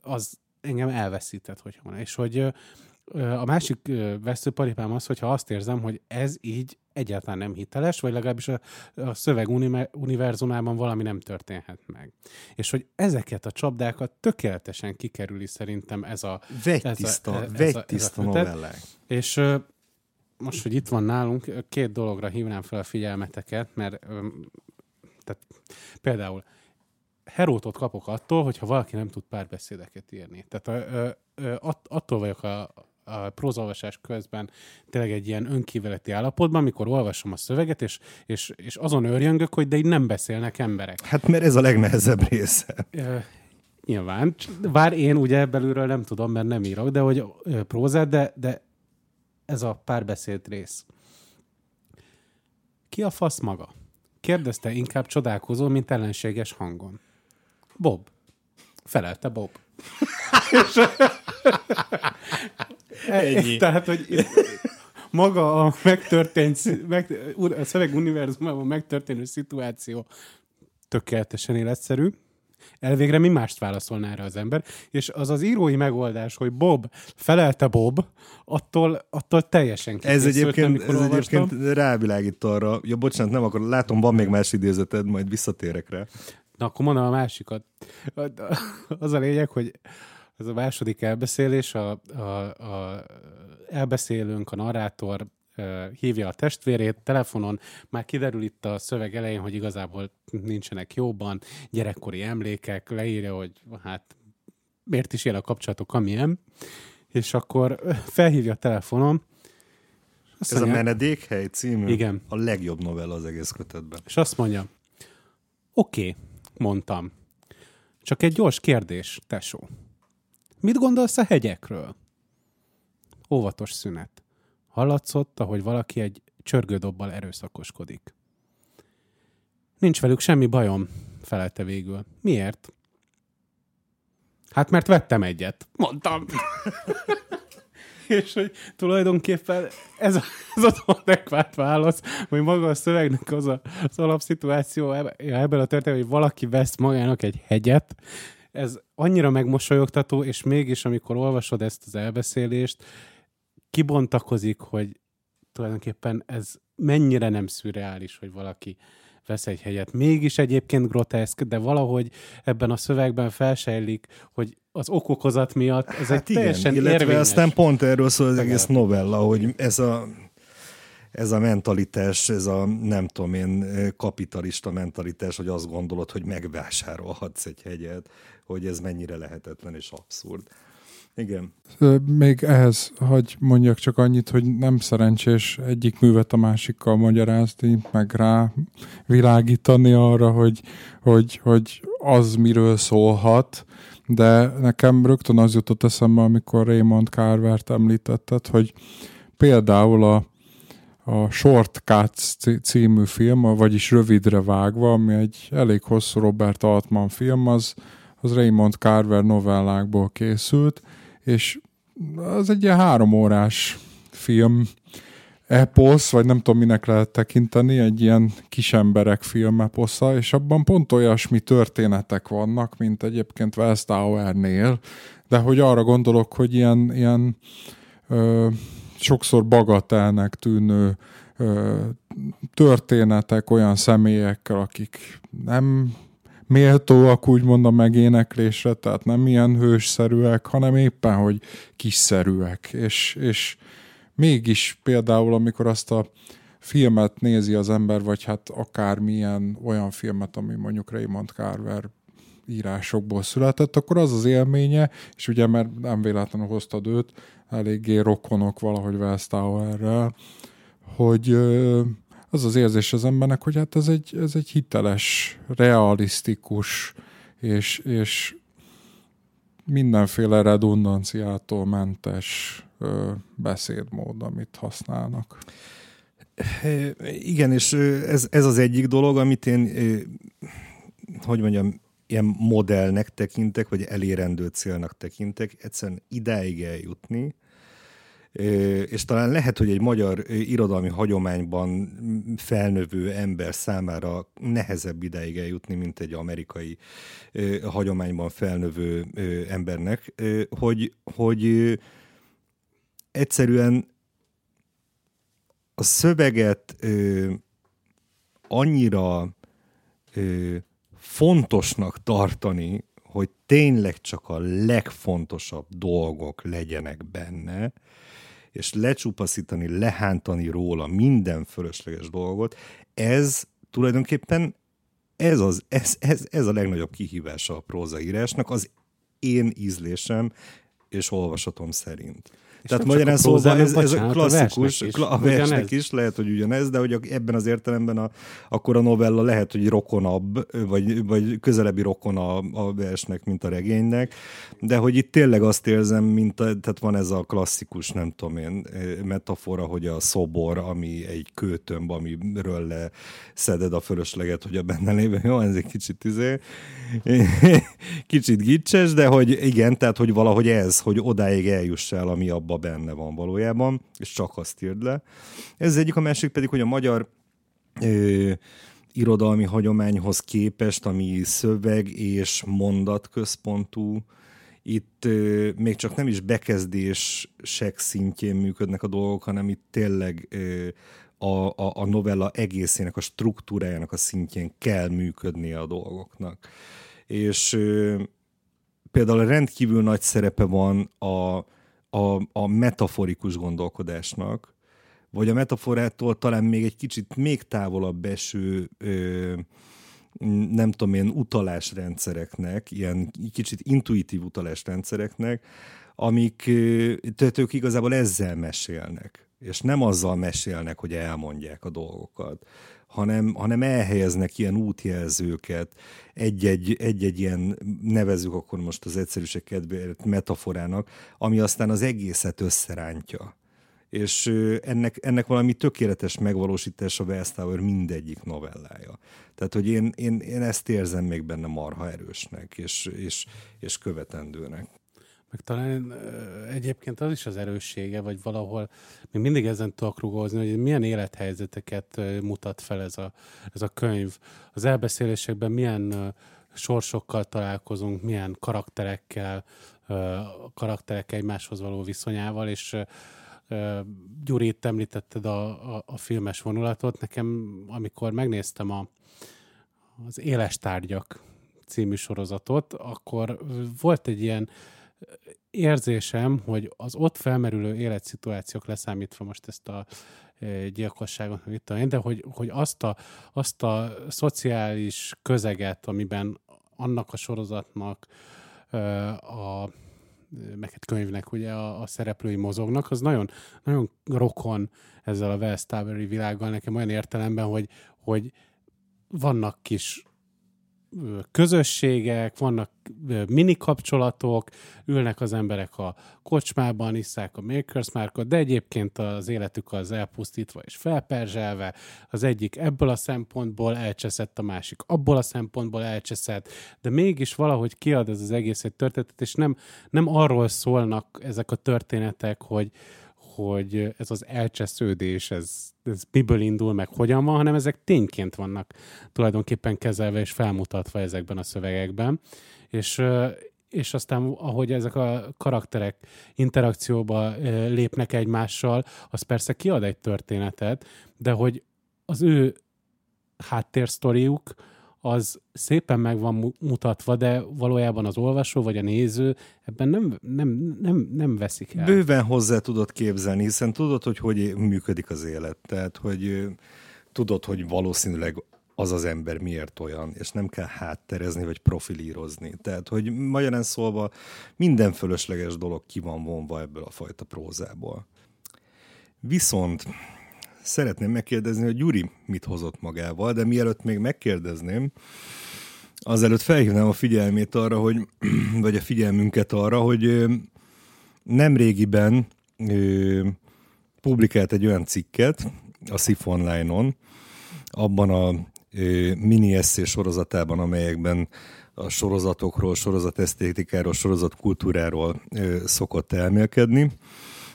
az engem elveszített, hogyha van. És hogy a másik veszőparipám az, hogyha azt érzem, hogy ez így egyáltalán nem hiteles, vagy legalábbis a, a szöveg univerzumában valami nem történhet meg. És hogy ezeket a csapdákat tökéletesen kikerüli szerintem ez a... Vegytiszta, ez a, novellák. És most, hogy itt van nálunk, két dologra hívnám fel a figyelmeteket, mert tehát, például Herótot kapok attól, hogyha valaki nem tud párbeszédeket írni. Tehát ö, ö, attól vagyok a, a prózolvasás közben tényleg egy ilyen önkíveleti állapotban, amikor olvasom a szöveget, és, és, és azon örjöngök, hogy de így nem beszélnek emberek. Hát mert ez a legnehezebb része. Ö, nyilván. Bár én ugye belülről nem tudom, mert nem írok, de hogy prózát, de, de ez a párbeszéd rész. Ki a fasz maga? Kérdezte inkább csodálkozó, mint ellenséges hangon. Bob. Felelte Bob. Ennyi. Tehát, hogy maga a megtörtént, meg, a szöveg univerzumában megtörténő szituáció tökéletesen életszerű, elvégre mi mást válaszolná erre az ember, és az az írói megoldás, hogy Bob felelte Bob, attól, attól teljesen Ez egyébként, ez egyébként rávilágít arra, ja bocsánat, nem akkor látom, van még más idézeted, majd visszatérek rá. Na, akkor mondom a másikat. Az a lényeg, hogy ez a második elbeszélés, a, a, a elbeszélünk, a narrátor hívja a testvérét telefonon, már kiderül itt a szöveg elején, hogy igazából nincsenek jóban, gyerekkori emlékek, leírja, hogy hát miért is ilyen a kapcsolatok, amilyen, és akkor felhívja a telefonon, azt Ez mondja, a Menedékhely című igen. a legjobb novella az egész kötetben. És azt mondja, oké, okay, mondtam, csak egy gyors kérdés, tesó. Mit gondolsz a hegyekről? Óvatos szünet. Hallatszott, ahogy valaki egy csörgődobbal erőszakoskodik. Nincs velük semmi bajom, felelte végül. Miért? Hát mert vettem egyet, mondtam. és hogy tulajdonképpen ez, a, ez az adekvát válasz, hogy maga a szövegnek az a, az alapszituáció ebben a történetben, hogy valaki vesz magának egy hegyet, ez annyira megmosolyogtató, és mégis, amikor olvasod ezt az elbeszélést, kibontakozik, hogy tulajdonképpen ez mennyire nem szürreális, hogy valaki vesz egy helyet. Mégis egyébként groteszk, de valahogy ebben a szövegben felsejlik, hogy az okokozat miatt ez hát egy igen, teljesen illetve érvényes. aztán pont erről szól az egész novella, hogy ez a ez a mentalitás, ez a nem tudom én kapitalista mentalitás, hogy azt gondolod, hogy megvásárolhatsz egy hegyet, hogy ez mennyire lehetetlen és abszurd. Igen. Még ehhez, hogy mondjak csak annyit, hogy nem szerencsés egyik művet a másikkal magyarázni, meg rá világítani arra, hogy, hogy, hogy az miről szólhat, de nekem rögtön az jutott eszembe, amikor Raymond Carvert említetted, hogy például a, a Short Cuts című film, vagyis Rövidre vágva, ami egy elég hosszú Robert Altman film, az, az Raymond Carver novellákból készült, és az egy ilyen három órás film, eposz, vagy nem tudom, minek lehet tekinteni, egy ilyen kisemberek film eposza, és abban pont olyasmi történetek vannak, mint egyébként West Tower-nél, de hogy arra gondolok, hogy ilyen, ilyen ö, sokszor bagatelnek tűnő ö, történetek olyan személyekkel, akik nem méltóak úgymond a megéneklésre, tehát nem ilyen hősszerűek, hanem éppen, hogy kiszerűek. És, és mégis például, amikor azt a filmet nézi az ember, vagy hát akármilyen olyan filmet, ami mondjuk Raymond Carver írásokból született, akkor az az élménye, és ugye mert nem véletlenül hoztad őt, eléggé rokonok valahogy Wells Towerrel, hogy az az érzés az embernek, hogy hát ez egy, ez egy hiteles, realisztikus és, és mindenféle redundanciától mentes ö, beszédmód, amit használnak. Igen, és ez, ez az egyik dolog, amit én, hogy mondjam, ilyen modellnek tekintek, vagy elérendő célnak tekintek, egyszerűen idáig eljutni, és talán lehet, hogy egy magyar irodalmi hagyományban felnövő ember számára nehezebb ideig eljutni, mint egy amerikai hagyományban felnövő embernek, hogy, hogy egyszerűen a szöveget annyira fontosnak tartani, hogy tényleg csak a legfontosabb dolgok legyenek benne, és lecsupaszítani, lehántani róla minden fölösleges dolgot, ez tulajdonképpen ez, az, ez, ez, ez a legnagyobb kihívása a prózaírásnak, az én ízlésem és olvasatom szerint. És Tehát magyarán szóval ez, ez a klasszikus, a versnek, is, a versnek is, lehet, hogy ugyanez, de hogy ebben az értelemben a, akkor a novella lehet, hogy rokonabb, vagy, vagy közelebbi rokon a, a versnek, mint a regénynek, de hogy itt tényleg azt érzem, mint a, tehát van ez a klasszikus, nem tudom én, metafora, hogy a szobor, ami egy kőtömb, amiről leszeded a fölösleget, hogy a benne lévő, jó, ez egy kicsit izé, kicsit gicses, de hogy igen, tehát hogy valahogy ez, hogy odáig eljuss el, ami abban abban benne van valójában, és csak azt írd le. Ez egyik, a másik pedig, hogy a magyar ö, irodalmi hagyományhoz képest, ami szöveg és mondatközpontú, itt ö, még csak nem is bekezdések szintjén működnek a dolgok, hanem itt tényleg ö, a, a, a novella egészének, a struktúrájának a szintjén kell működnie a dolgoknak. És ö, például rendkívül nagy szerepe van a, a, a metaforikus gondolkodásnak, vagy a metaforától talán még egy kicsit még távolabb eső ö, nem tudom én, utalásrendszereknek, ilyen kicsit intuitív utalásrendszereknek, amik tehát ők igazából ezzel mesélnek, és nem azzal mesélnek, hogy elmondják a dolgokat, hanem, hanem elhelyeznek ilyen útjelzőket, egy-egy, egy-egy ilyen, nevezük akkor most az egyszerűség kedvéért metaforának, ami aztán az egészet összerántja. És ennek, ennek valami tökéletes megvalósítása Wellstower mindegyik novellája. Tehát, hogy én, én, én ezt érzem még benne marha erősnek, és, és, és követendőnek. Meg talán egyébként az is az erőssége, vagy valahol még mindig ezen tudok rugózni, hogy milyen élethelyzeteket mutat fel ez a, ez a könyv. Az elbeszélésekben milyen sorsokkal találkozunk, milyen karakterekkel, karakterek egymáshoz való viszonyával, és Gyuri, itt említetted a, a, a filmes vonulatot. Nekem, amikor megnéztem a, az Éles tárgyak című sorozatot, akkor volt egy ilyen érzésem, hogy az ott felmerülő életszituációk leszámítva most ezt a e, gyilkosságot, mit tudom én, de hogy, hogy azt, a, azt a szociális közeget, amiben annak a sorozatnak e, a meg egy könyvnek ugye a, a szereplői mozognak, az nagyon, nagyon rokon ezzel a Wells világgal nekem olyan értelemben, hogy, hogy vannak kis közösségek, vannak mini kapcsolatok, ülnek az emberek a kocsmában, isszák a Makers Markot, de egyébként az életük az elpusztítva és felperzselve, az egyik ebből a szempontból elcseszett, a másik abból a szempontból elcseszett, de mégis valahogy kiad ez az egész egy történetet, és nem, nem arról szólnak ezek a történetek, hogy, hogy ez az elcsesződés, ez, ez miből indul, meg hogyan van, hanem ezek tényként vannak tulajdonképpen kezelve és felmutatva ezekben a szövegekben. És, és aztán ahogy ezek a karakterek interakcióba lépnek egymással, az persze kiad egy történetet, de hogy az ő háttérsztoriuk, az szépen meg van mutatva, de valójában az olvasó vagy a néző ebben nem, nem, nem, nem veszik el. Bőven hozzá tudod képzelni, hiszen tudod, hogy hogy működik az élet. Tehát, hogy tudod, hogy valószínűleg az az ember miért olyan, és nem kell hátterezni vagy profilírozni. Tehát, hogy magyarán szólva minden fölösleges dolog ki van vonva ebből a fajta prózából. Viszont szeretném megkérdezni, hogy Gyuri mit hozott magával, de mielőtt még megkérdezném, azelőtt felhívnám a figyelmét arra, hogy, vagy a figyelmünket arra, hogy nem régiben publikált egy olyan cikket a SIF Online-on, abban a mini eszé sorozatában, amelyekben a sorozatokról, sorozatesztétikáról, sorozatkultúráról szokott elmélkedni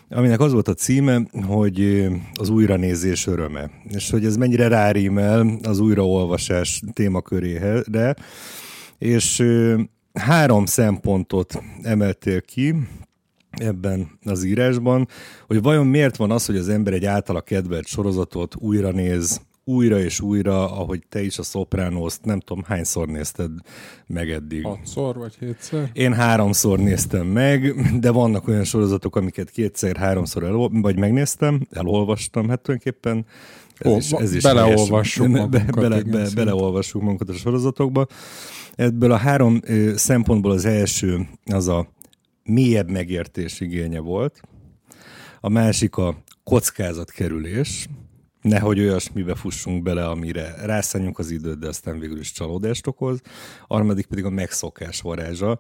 aminek az volt a címe, hogy az újranézés öröme, és hogy ez mennyire rárímel az újraolvasás témakörére, és három szempontot emeltél ki, ebben az írásban, hogy vajon miért van az, hogy az ember egy általa kedvelt sorozatot újra néz, újra és újra, ahogy te is a Sopranos-t, nem tudom, hányszor nézted meg eddig? Hatszor vagy hétszer? Én háromszor néztem meg, de vannak olyan sorozatok, amiket kétszer, háromszor el, vagy megnéztem, elolvastam, hát tulajdonképpen ez Ó, is, ez is beleolvassuk magunkat, be, bele, be, beleolvassuk magunkat a sorozatokba. Ebből a három ö, szempontból az első az a mélyebb megértés igénye volt, a másik a kockázatkerülés, nehogy olyasmibe fussunk bele, amire rászálljuk az időt, de aztán végül is csalódást okoz. Harmadik pedig a megszokás varázsa,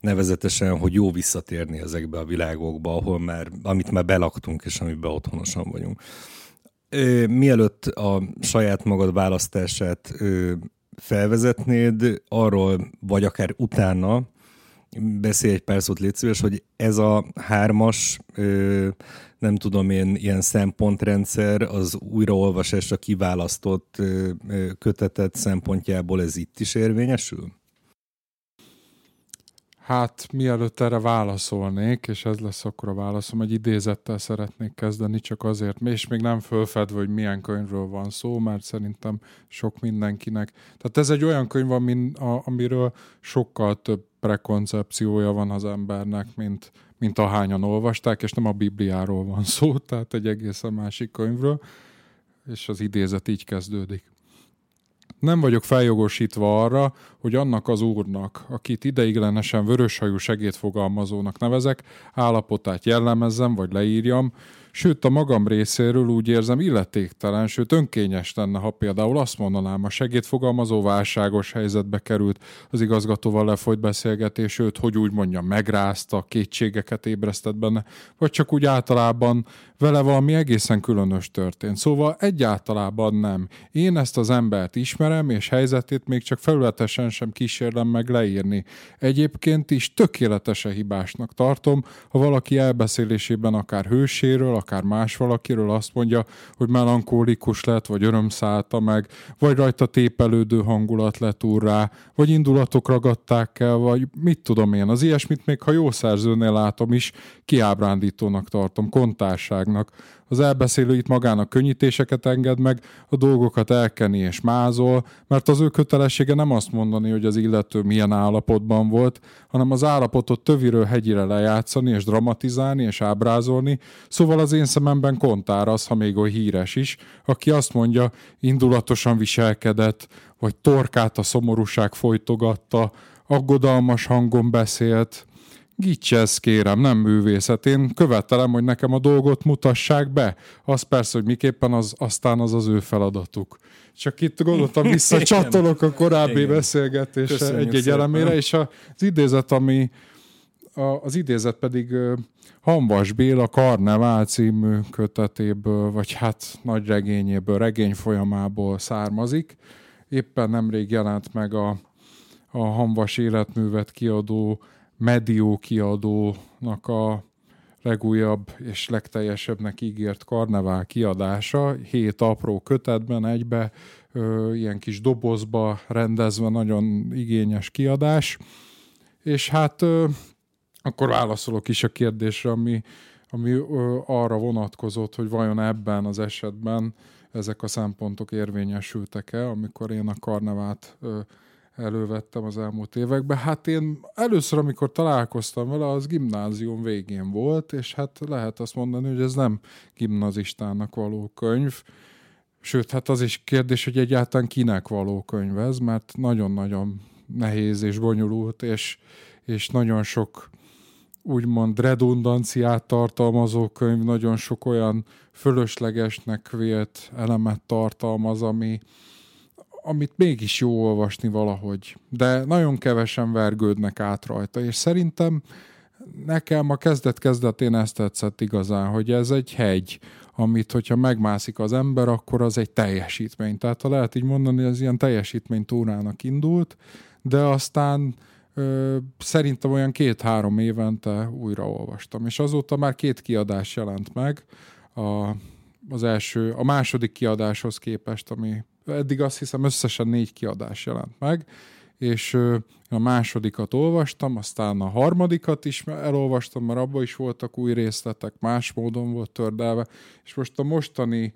nevezetesen, hogy jó visszatérni ezekbe a világokba, ahol már, amit már belaktunk, és amiben otthonosan vagyunk. Mielőtt a saját magad választását felvezetnéd, arról, vagy akár utána, beszélj egy pár szót, légy szíves, hogy ez a hármas, nem tudom én, ilyen szempontrendszer az újraolvasásra kiválasztott kötetet szempontjából ez itt is érvényesül? Hát, mielőtt erre válaszolnék, és ez lesz akkor a válaszom, egy idézettel szeretnék kezdeni, csak azért, és még nem fölfedve, hogy milyen könyvről van szó, mert szerintem sok mindenkinek. Tehát ez egy olyan könyv, amin, a, amiről sokkal több prekoncepciója van az embernek, mint, mint ahányan olvasták, és nem a Bibliáról van szó, tehát egy egészen másik könyvről, és az idézet így kezdődik. Nem vagyok feljogosítva arra, hogy annak az úrnak, akit ideiglenesen vöröshajú segédfogalmazónak nevezek, állapotát jellemezzem vagy leírjam, Sőt, a magam részéről úgy érzem illetéktelen, sőt önkényes lenne, ha például azt mondanám, a segédfogalmazó válságos helyzetbe került. Az igazgatóval lefolyt beszélgetés, őt, hogy úgy mondjam, megrázta, kétségeket ébresztett benne, vagy csak úgy általában vele valami egészen különös történt. Szóval egyáltalában nem. Én ezt az embert ismerem, és helyzetét még csak felületesen sem kísérlem meg leírni. Egyébként is tökéletesen hibásnak tartom, ha valaki elbeszélésében akár hőséről, akár más valakiről azt mondja, hogy melankólikus lett, vagy öröm meg, vagy rajta tépelődő hangulat lett úr rá, vagy indulatok ragadták el, vagy mit tudom én. Az ilyesmit még ha jó szerzőnél látom is, kiábrándítónak tartom, kontárságnak. Az elbeszélő itt magának könnyítéseket enged meg, a dolgokat elkeni és mázol, mert az ő kötelessége nem azt mondani, hogy az illető milyen állapotban volt, hanem az állapotot töviről hegyire lejátszani és dramatizálni és ábrázolni, szóval az én szememben kontár az, ha még oly híres is, aki azt mondja, indulatosan viselkedett, vagy torkát a szomorúság folytogatta, aggodalmas hangon beszélt, Gicsesz kérem, nem művészet. Én követelem, hogy nekem a dolgot mutassák be. Az persze, hogy miképpen az, aztán az az ő feladatuk. Csak itt gondoltam, visszacsatolok a korábbi Igen. beszélgetés egy-egy elemére, és az idézet, ami az idézet pedig Hanvas Béla Karnevál című kötetéből, vagy hát nagy regényéből, regény folyamából származik. Éppen nemrég jelent meg a, a Hanvas életművet kiadó Medió kiadónak a legújabb és legteljesebbnek ígért karnevál kiadása, hét apró kötetben egybe, ö, ilyen kis dobozba rendezve, nagyon igényes kiadás. És hát ö, akkor válaszolok is a kérdésre, ami, ami ö, arra vonatkozott, hogy vajon ebben az esetben ezek a szempontok érvényesültek-e, amikor én a karnevát ö, elővettem az elmúlt években. Hát én először, amikor találkoztam vele, az gimnázium végén volt, és hát lehet azt mondani, hogy ez nem gimnazistának való könyv. Sőt, hát az is kérdés, hogy egyáltalán kinek való könyv ez, mert nagyon-nagyon nehéz és bonyolult, és, és nagyon sok úgymond redundanciát tartalmazó könyv, nagyon sok olyan fölöslegesnek vélt elemet tartalmaz, ami, amit mégis jó olvasni valahogy, de nagyon kevesen vergődnek át rajta, és szerintem nekem a kezdet-kezdetén ezt tetszett igazán, hogy ez egy hegy, amit, hogyha megmászik az ember, akkor az egy teljesítmény. Tehát ha lehet így mondani, ez ilyen teljesítmény túrának indult, de aztán ö, szerintem olyan két-három évente újra olvastam. És azóta már két kiadás jelent meg, a, az első, a második kiadáshoz képest, ami eddig azt hiszem összesen négy kiadás jelent meg, és a másodikat olvastam, aztán a harmadikat is elolvastam, mert abban is voltak új részletek, más módon volt tördelve, és most a mostani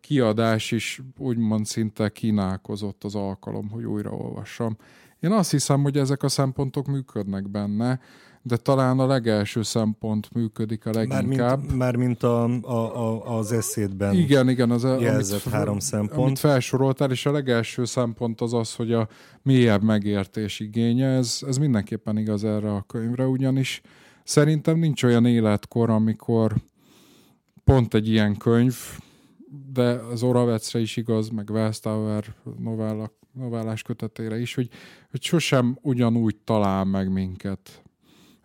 kiadás is úgymond szinte kínálkozott az alkalom, hogy újra olvassam. Én azt hiszem, hogy ezek a szempontok működnek benne, de talán a legelső szempont működik a leginkább. Mármint, mármint a, a, a, az eszédben igen, igen, az, jelzett amit, három szempont. Amit felsoroltál, és a legelső szempont az az, hogy a mélyebb megértés igénye, ez, ez mindenképpen igaz erre a könyvre, ugyanis szerintem nincs olyan életkor, amikor pont egy ilyen könyv, de az Oravecre is igaz, meg Wellstower novella, novellás kötetére is, hogy, hogy sosem ugyanúgy talál meg minket.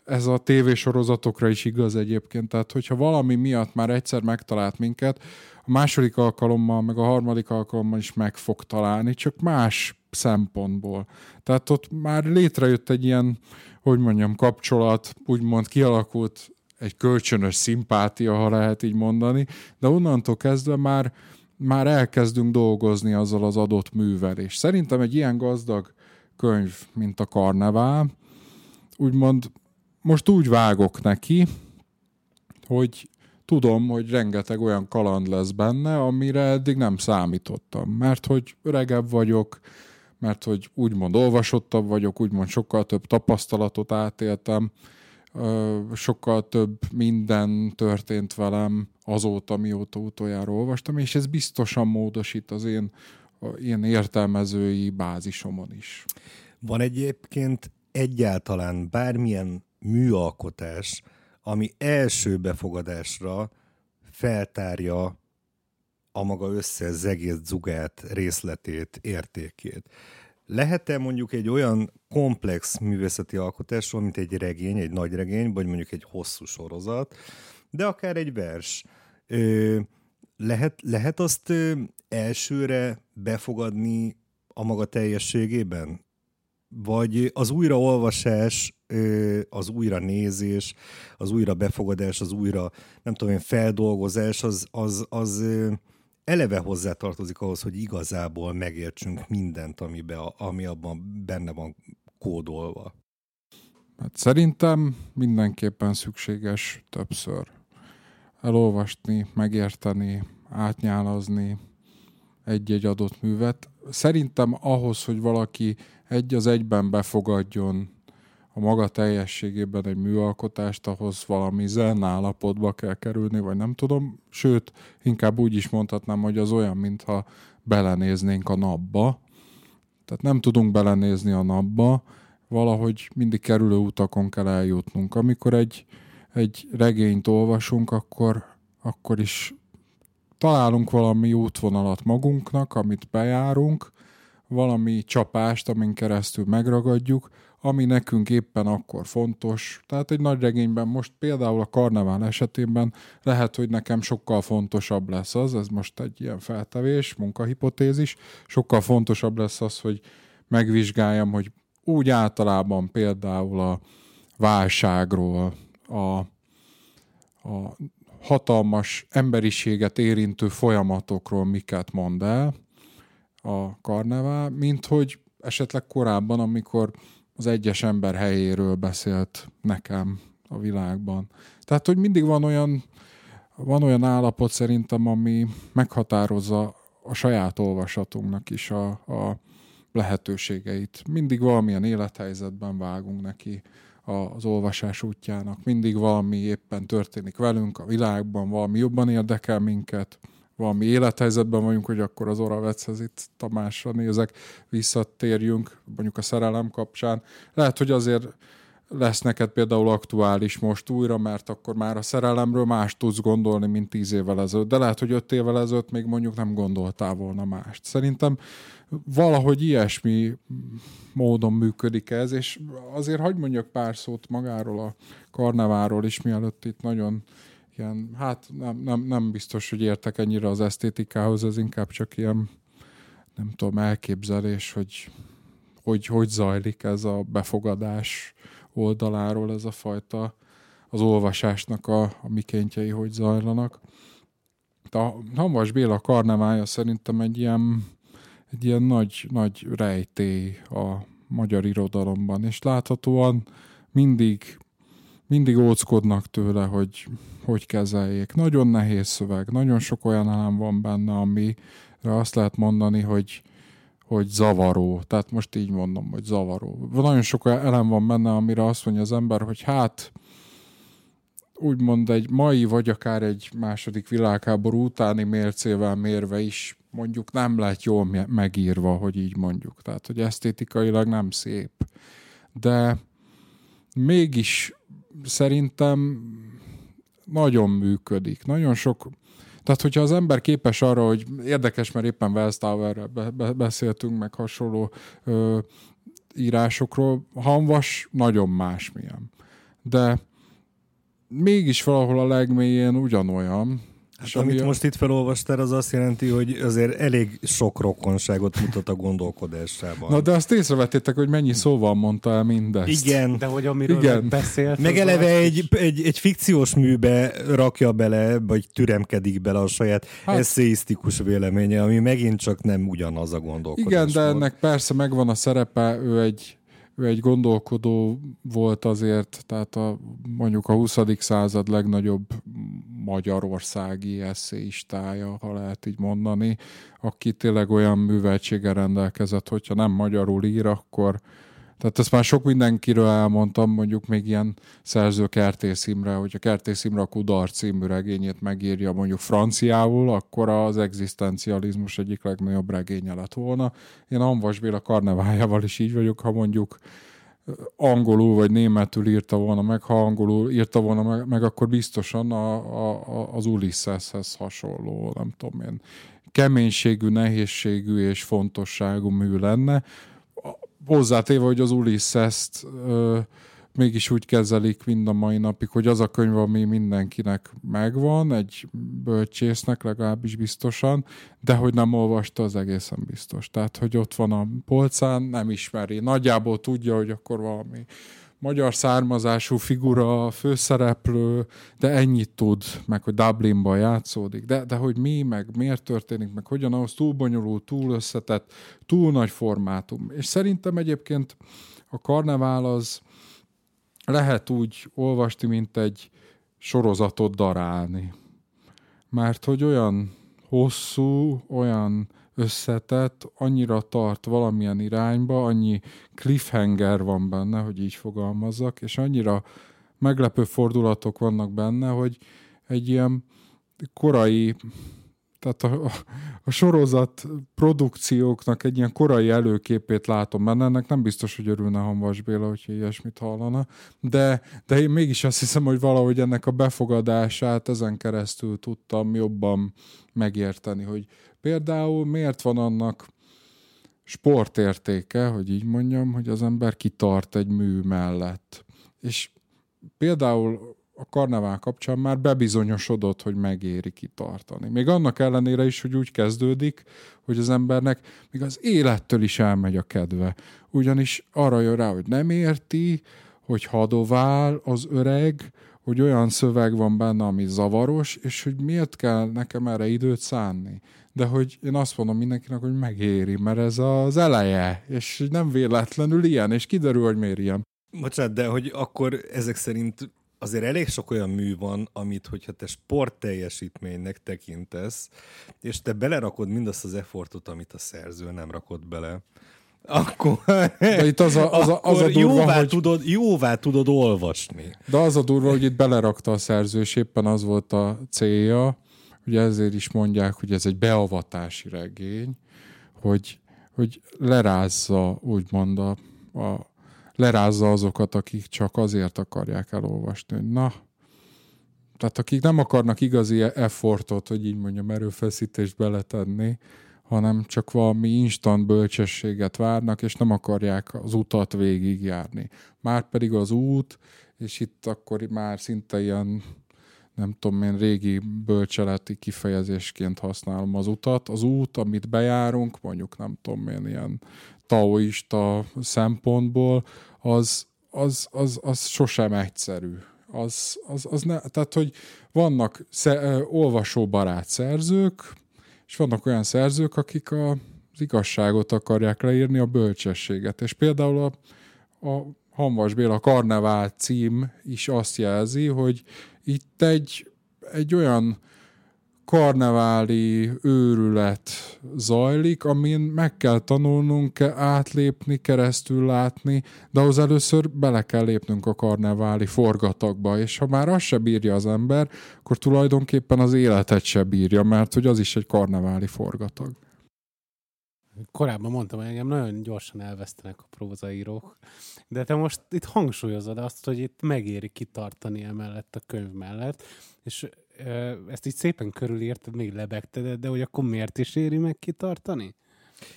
Ez a tévésorozatokra is igaz egyébként, tehát hogyha valami miatt már egyszer megtalált minket, a második alkalommal, meg a harmadik alkalommal is meg fog találni, csak más szempontból. Tehát ott már létrejött egy ilyen, hogy mondjam, kapcsolat, úgymond kialakult egy kölcsönös szimpátia, ha lehet így mondani, de onnantól kezdve már, már elkezdünk dolgozni azzal az adott művel, és szerintem egy ilyen gazdag könyv, mint a Karnevál, úgymond most úgy vágok neki, hogy tudom, hogy rengeteg olyan kaland lesz benne, amire eddig nem számítottam, mert hogy öregebb vagyok, mert hogy úgymond olvasottabb vagyok, úgymond sokkal több tapasztalatot átéltem, sokkal több minden történt velem azóta, mióta utoljára olvastam, és ez biztosan módosít az én ilyen értelmezői bázisomon is. Van egyébként egyáltalán bármilyen műalkotás, ami első befogadásra feltárja a maga összes egész zugát, részletét, értékét. Lehet-e mondjuk egy olyan komplex művészeti alkotásról, mint egy regény, egy nagy regény, vagy mondjuk egy hosszú sorozat, de akár egy vers, ö, lehet, lehet azt ö, elsőre befogadni a maga teljességében? Vagy az újraolvasás, az újra nézés, az újra befogadás, az újra, nem tudom én, feldolgozás, az, az, az eleve hozzá tartozik ahhoz, hogy igazából megértsünk mindent, amibe, ami abban benne van kódolva. Hát szerintem mindenképpen szükséges többször elolvasni, megérteni, átnyálazni egy-egy adott művet. Szerintem ahhoz, hogy valaki egy az egyben befogadjon a maga teljességében egy műalkotást, ahhoz valami zen állapotba kell kerülni, vagy nem tudom. Sőt, inkább úgy is mondhatnám, hogy az olyan, mintha belenéznénk a napba. Tehát nem tudunk belenézni a napba, valahogy mindig kerülő utakon kell eljutnunk. Amikor egy, egy regényt olvasunk, akkor, akkor is találunk valami útvonalat magunknak, amit bejárunk, valami csapást, amin keresztül megragadjuk, ami nekünk éppen akkor fontos. Tehát egy nagy regényben most például a karnevál esetében lehet, hogy nekem sokkal fontosabb lesz az, ez most egy ilyen feltevés, munkahipotézis, sokkal fontosabb lesz az, hogy megvizsgáljam, hogy úgy általában például a válságról, a, a hatalmas emberiséget érintő folyamatokról miket mond el a karnevál, mint hogy esetleg korábban, amikor az egyes ember helyéről beszélt nekem a világban. Tehát, hogy mindig van olyan, van olyan állapot szerintem, ami meghatározza a saját olvasatunknak is a, a lehetőségeit. Mindig valamilyen élethelyzetben vágunk neki az olvasás útjának. Mindig valami éppen történik velünk a világban, valami jobban érdekel minket, valami élethelyzetben vagyunk, hogy akkor az Oravechez itt Tamásra nézek, visszatérjünk, mondjuk a szerelem kapcsán. Lehet, hogy azért lesz neked például aktuális most újra, mert akkor már a szerelemről más tudsz gondolni, mint tíz évvel ezelőtt. De lehet, hogy öt évvel ezelőtt még mondjuk nem gondoltál volna mást. Szerintem valahogy ilyesmi módon működik ez, és azért hagyd mondjak pár szót magáról a karneváról is, mielőtt itt nagyon ilyen, hát nem, nem, nem biztos, hogy értek ennyire az esztétikához, ez inkább csak ilyen, nem tudom, elképzelés, hogy hogy, hogy zajlik ez a befogadás oldaláról ez a fajta az olvasásnak a, a mikéntjei hogy zajlanak. A Hamas Béla karnevája szerintem egy ilyen, egy ilyen nagy, nagy rejtély a magyar irodalomban, és láthatóan mindig, mindig óckodnak tőle, hogy hogy kezeljék. Nagyon nehéz szöveg, nagyon sok olyan elem van benne, amire azt lehet mondani, hogy, hogy zavaró. Tehát most így mondom, hogy zavaró. Nagyon sok olyan elem van benne, amire azt mondja az ember, hogy hát úgymond egy mai, vagy akár egy második világháború utáni mércével mérve is mondjuk nem lett jól megírva, hogy így mondjuk. Tehát, hogy esztétikailag nem szép. De mégis szerintem nagyon működik. Nagyon sok tehát, hogyha az ember képes arra, hogy érdekes, mert éppen Wells Towerrel be, be, beszéltünk, meg hasonló ö, írásokról, Hanvas nagyon másmilyen. De mégis valahol a legmélyén ugyanolyan, Hát és amit a... most itt felolvastál, az azt jelenti, hogy azért elég sok rokonságot mutat a gondolkodásában. Na de azt észrevettétek, hogy mennyi szóval mondta el mindezt. Igen. De hogy amiről Igen. beszélt... Meg eleve egy, egy, egy fikciós műbe rakja bele, vagy türemkedik bele a saját hát... eszéisztikus véleménye, ami megint csak nem ugyanaz a gondolkodás. Igen, de ennek persze megvan a szerepe, ő egy ő egy gondolkodó volt azért, tehát a, mondjuk a 20. század legnagyobb magyarországi eszéistája, ha lehet így mondani, aki tényleg olyan műveltséggel rendelkezett, hogyha nem magyarul ír, akkor tehát ezt már sok mindenkiről elmondtam, mondjuk még ilyen szerző Kertész Imre, hogy a Kertész Imre a Kudar című regényét megírja mondjuk franciául, akkor az egzisztencializmus egyik legnagyobb regénye lett volna. Én Anvas Béla karnevájával is így vagyok, ha mondjuk angolul vagy németül írta volna meg, ha angolul írta volna meg, meg akkor biztosan a, a, az Ulysseshez hasonló, nem tudom én, keménységű, nehézségű és fontosságú mű lenne. Hozzátéve, hogy az Ulysses-t mégis úgy kezelik mind a mai napig, hogy az a könyv, ami mindenkinek megvan, egy bölcsésznek legalábbis biztosan, de hogy nem olvasta, az egészen biztos. Tehát, hogy ott van a polcán, nem ismeri. Nagyjából tudja, hogy akkor valami magyar származású figura, főszereplő, de ennyit tud, meg hogy Dublinban játszódik, de, de hogy mi, meg miért történik, meg hogyan ahhoz túl bonyolult, túl összetett, túl nagy formátum. És szerintem egyébként a karnevál az, lehet úgy olvasni, mint egy sorozatot darálni. Mert hogy olyan hosszú, olyan összetett, annyira tart valamilyen irányba, annyi cliffhanger van benne, hogy így fogalmazzak, és annyira meglepő fordulatok vannak benne, hogy egy ilyen korai tehát a, a sorozat produkcióknak egy ilyen korai előképét látom benne, ennek nem biztos, hogy örülne Hanvas Béla, hogyha ilyesmit hallana, de, de én mégis azt hiszem, hogy valahogy ennek a befogadását ezen keresztül tudtam jobban megérteni, hogy például miért van annak sportértéke, hogy így mondjam, hogy az ember kitart egy mű mellett. És például a karnevál kapcsán már bebizonyosodott, hogy megéri kitartani. Még annak ellenére is, hogy úgy kezdődik, hogy az embernek még az élettől is elmegy a kedve. Ugyanis arra jön rá, hogy nem érti, hogy hadovál az öreg, hogy olyan szöveg van benne, ami zavaros, és hogy miért kell nekem erre időt szánni. De hogy én azt mondom mindenkinek, hogy megéri, mert ez az eleje, és nem véletlenül ilyen, és kiderül, hogy miért ilyen. Bocsánat, de hogy akkor ezek szerint azért elég sok olyan mű van, amit, hogyha te sport teljesítménynek tekintesz, és te belerakod mindazt az effortot, amit a szerző nem rakott bele, akkor, de itt az a, az a, az a durva, jóvá, hogy... tudod, jóvá tudod olvasni. De az a durva, hogy itt belerakta a szerző, és éppen az volt a célja, ugye ezért is mondják, hogy ez egy beavatási regény, hogy, hogy lerázza úgymond a, a, lerázza azokat, akik csak azért akarják elolvasni, hogy na, tehát akik nem akarnak igazi effortot, hogy így mondjam, erőfeszítést beletenni, hanem csak valami instant bölcsességet várnak, és nem akarják az utat végigjárni. Már pedig az út, és itt akkor már szinte ilyen nem tudom én, régi bölcseleti kifejezésként használom az utat. Az út, amit bejárunk, mondjuk nem tudom én, ilyen taoista szempontból, az, az, az, az sosem egyszerű. Az, az, az ne, tehát, hogy vannak sze, olvasóbarát szerzők, és vannak olyan szerzők, akik a az igazságot akarják leírni, a bölcsességet. És például a, a Hanvas Béla Karnevál cím is azt jelzi, hogy itt egy, egy olyan karneváli őrület zajlik, amin meg kell tanulnunk, átlépni, keresztül látni, de ahhoz először bele kell lépnünk a karneváli forgatagba, és ha már azt se bírja az ember, akkor tulajdonképpen az életet se bírja, mert hogy az is egy karneváli forgatag. Korábban mondtam, hogy engem nagyon gyorsan elvesztenek a prózaírók, de te most itt hangsúlyozod azt, hogy itt megéri kitartani emellett a könyv mellett, és ezt így szépen körülírtad, még lebegted, de hogy akkor miért is éri meg kitartani?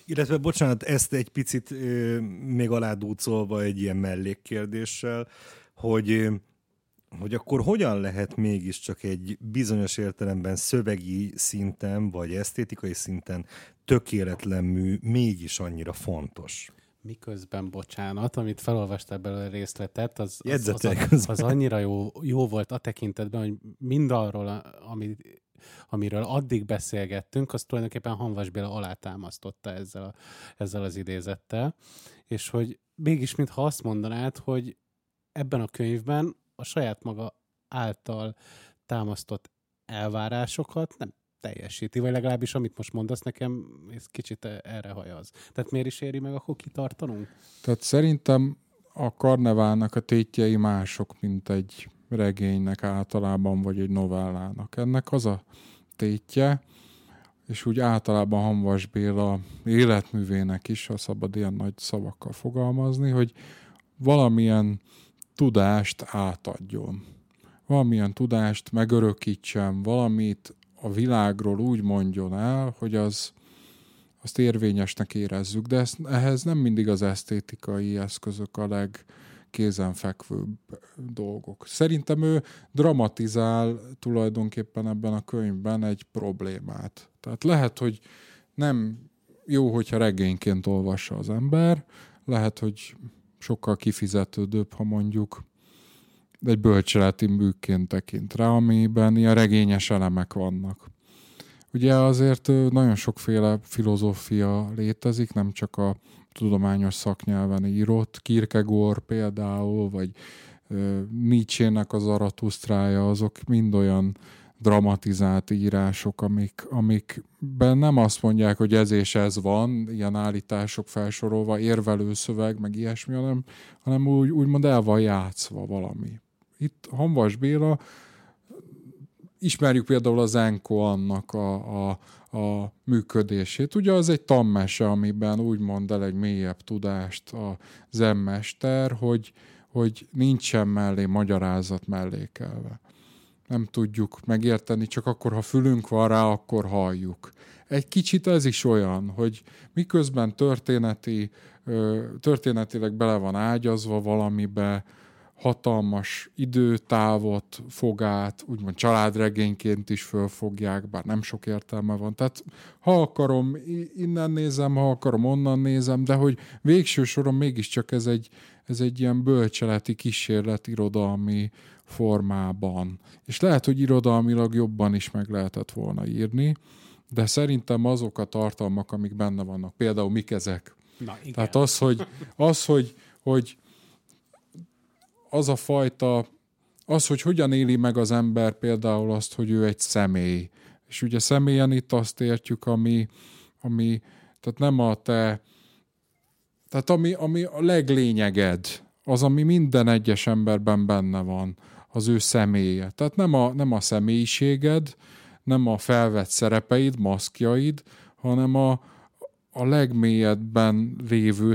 Illetve, bocsánat, ezt egy picit ö, még aládúcolva egy ilyen mellékkérdéssel, hogy hogy akkor hogyan lehet mégiscsak egy bizonyos értelemben szövegi szinten, vagy esztétikai szinten tökéletlen mű mégis annyira fontos? Miközben, bocsánat, amit felolvastál belőle részletet, az, az, az, az, az annyira jó, jó volt a tekintetben, hogy mindarról, ami, amiről addig beszélgettünk, azt tulajdonképpen Hanvas Béla alátámasztotta ezzel, a, ezzel az idézettel, és hogy mégis, mintha azt mondanád, hogy ebben a könyvben a saját maga által támasztott elvárásokat nem teljesíti, vagy legalábbis amit most mondasz nekem, ez kicsit erre hajaz. Tehát miért is éri meg akkor kitartanunk? Tehát szerintem a karneválnak a tétjei mások, mint egy regénynek általában, vagy egy novellának. Ennek az a tétje, és úgy általában Hanvas Béla életművének is, ha szabad ilyen nagy szavakkal fogalmazni, hogy valamilyen tudást átadjon. Valamilyen tudást megörökítsen, valamit a világról úgy mondjon el, hogy az azt érvényesnek érezzük, de ezt, ehhez nem mindig az esztétikai eszközök a legkézenfekvőbb dolgok. Szerintem ő dramatizál tulajdonképpen ebben a könyvben egy problémát. Tehát lehet, hogy nem jó, hogyha regényként olvassa az ember, lehet, hogy sokkal kifizetődőbb, ha mondjuk egy bölcseleti műként tekint rá, amiben ilyen regényes elemek vannak. Ugye azért nagyon sokféle filozófia létezik, nem csak a tudományos szaknyelven írott, Kierkegaard például, vagy Nietzsche-nek az Aratusztrája, azok mind olyan dramatizált írások, amik, amikben nem azt mondják, hogy ez és ez van, ilyen állítások felsorolva, érvelő szöveg, meg ilyesmi, hanem, hanem úgy, úgymond el van játszva valami. Itt Hanvas Béla, ismerjük például az Enko annak a, a, a működését. Ugye az egy tammese, amiben úgy mond el egy mélyebb tudást a zemmester, hogy, hogy nincsen mellé magyarázat mellékelve nem tudjuk megérteni, csak akkor, ha fülünk van rá, akkor halljuk. Egy kicsit ez is olyan, hogy miközben történeti, történetileg bele van ágyazva valamibe, hatalmas időtávot fog át, úgymond családregényként is fölfogják, bár nem sok értelme van. Tehát ha akarom, innen nézem, ha akarom, onnan nézem, de hogy végső soron mégiscsak ez egy, ez egy ilyen bölcseleti kísérlet irodalmi formában. És lehet, hogy irodalmilag jobban is meg lehetett volna írni, de szerintem azok a tartalmak, amik benne vannak, például mik ezek. Na, igen. Tehát az, hogy, az, hogy, hogy az a fajta, az, hogy hogyan éli meg az ember például azt, hogy ő egy személy. És ugye személyen itt azt értjük, ami, ami tehát nem a te, tehát ami, ami a leglényeged, az, ami minden egyes emberben benne van, az ő személye. Tehát nem a, nem a személyiséged, nem a felvett szerepeid, maszkjaid, hanem a, a legmélyedben lévő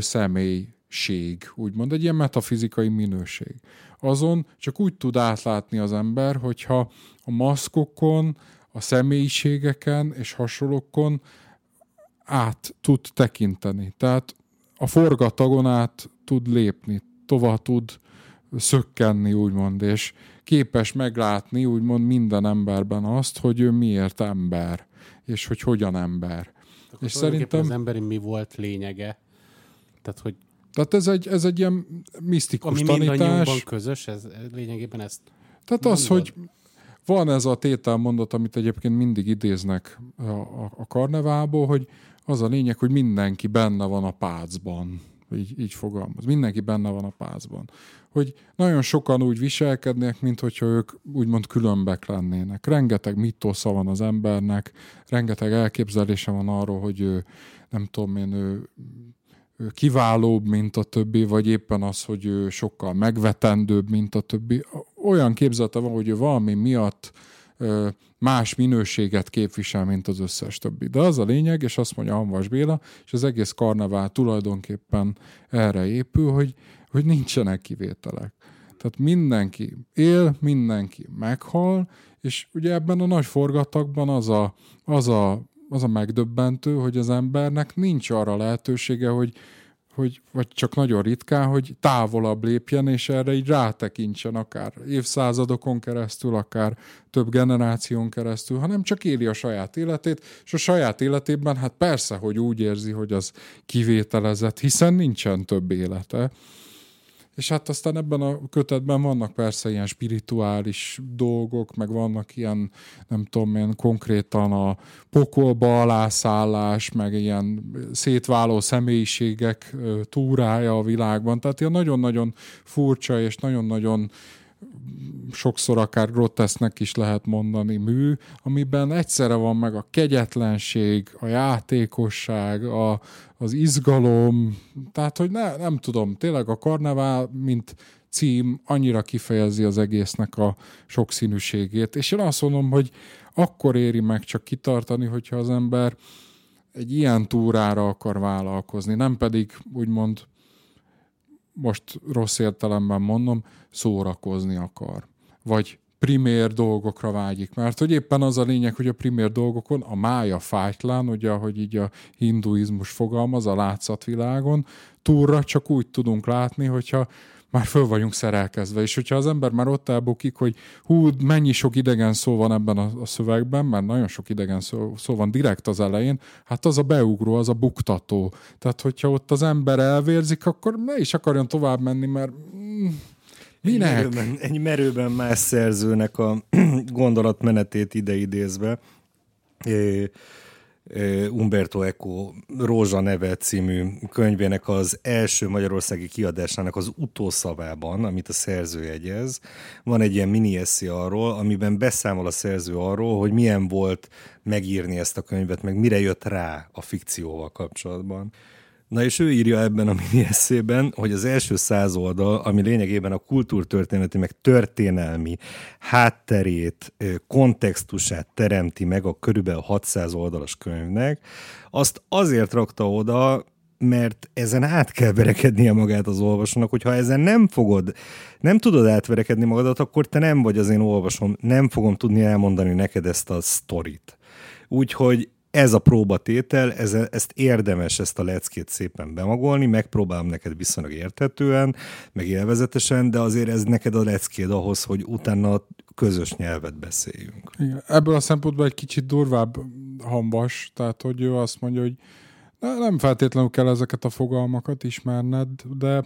személység, úgymond egy ilyen metafizikai minőség. Azon csak úgy tud átlátni az ember, hogyha a maszkokon, a személyiségeken és hasonlókon át tud tekinteni. Tehát a forgatagon át tud lépni, tovább tud szökkenni, úgymond, és képes meglátni, úgymond minden emberben azt, hogy ő miért ember, és hogy hogyan ember. Akkor és szerintem... Az emberi mi volt lényege? Tehát, hogy tehát ez egy, ez egy ilyen misztikus Ami tanítás. közös, ez lényegében ezt Tehát mondod? az, hogy van ez a tételmondat, amit egyébként mindig idéznek a, a, a karnevából, hogy az a lényeg, hogy mindenki benne van a pácban. Így, így fogalmaz. Mindenki benne van a pácban. Hogy nagyon sokan úgy viselkednek, mint hogyha ők úgymond különbek lennének. Rengeteg mitosza van az embernek, rengeteg elképzelése van arról, hogy ő, nem tudom én, ő kiválóbb, mint a többi, vagy éppen az, hogy ő sokkal megvetendőbb, mint a többi. Olyan képzete van, hogy ő valami miatt más minőséget képvisel, mint az összes többi. De az a lényeg, és azt mondja Hanvas Béla, és az egész karnevál tulajdonképpen erre épül, hogy, hogy nincsenek kivételek. Tehát mindenki él, mindenki meghal, és ugye ebben a nagy forgatagban az a, az a az a megdöbbentő, hogy az embernek nincs arra lehetősége, hogy, hogy, vagy csak nagyon ritkán, hogy távolabb lépjen, és erre így rátekintsen akár évszázadokon keresztül, akár több generáción keresztül, hanem csak éli a saját életét, és a saját életében hát persze, hogy úgy érzi, hogy az kivételezett, hiszen nincsen több élete. És hát aztán ebben a kötetben vannak persze ilyen spirituális dolgok, meg vannak ilyen, nem tudom én, konkrétan a pokolba alászállás, meg ilyen szétváló személyiségek túrája a világban. Tehát ilyen nagyon-nagyon furcsa és nagyon-nagyon sokszor akár grotesznek is lehet mondani mű, amiben egyszerre van meg a kegyetlenség, a játékosság, a, az izgalom, tehát hogy ne, nem tudom, tényleg a karnevál, mint cím annyira kifejezi az egésznek a sokszínűségét, és én azt mondom, hogy akkor éri meg csak kitartani, hogyha az ember egy ilyen túrára akar vállalkozni, nem pedig úgymond most rossz értelemben mondom, szórakozni akar. Vagy primér dolgokra vágyik. Mert hogy éppen az a lényeg, hogy a primér dolgokon a mája fájtlán, ugye, ahogy így a hinduizmus fogalmaz a látszatvilágon, túlra csak úgy tudunk látni, hogyha már föl vagyunk szerelkezve, és hogyha az ember már ott elbukik, hogy hú, mennyi sok idegen szó van ebben a, a szövegben, mert nagyon sok idegen szó, szó van direkt az elején, hát az a beugró, az a buktató. Tehát, hogyha ott az ember elvérzik, akkor ne is akarjon tovább menni, mert mm, minek? Egy merőben, egy merőben más szerzőnek a gondolatmenetét ideidézve. É, Umberto Eco Rózsa neve című könyvének az első magyarországi kiadásának az utószavában, amit a szerző jegyez, van egy ilyen mini arról, amiben beszámol a szerző arról, hogy milyen volt megírni ezt a könyvet, meg mire jött rá a fikcióval kapcsolatban. Na és ő írja ebben a mini eszében, hogy az első száz oldal, ami lényegében a kultúrtörténeti, meg történelmi hátterét, kontextusát teremti meg a körülbelül 600 oldalas könyvnek, azt azért rakta oda, mert ezen át kell verekednie magát az olvasónak, hogyha ezen nem fogod, nem tudod átverekedni magadat, akkor te nem vagy az én olvasom, nem fogom tudni elmondani neked ezt a sztorit. Úgyhogy ez a próbatétel, ez, ezt érdemes ezt a leckét szépen bemagolni, megpróbálom neked viszonylag érthetően, meg élvezetesen, de azért ez neked a leckéd ahhoz, hogy utána közös nyelvet beszéljünk. Igen. Ebből a szempontból egy kicsit durvább hambas, tehát hogy ő azt mondja, hogy nem feltétlenül kell ezeket a fogalmakat ismerned, de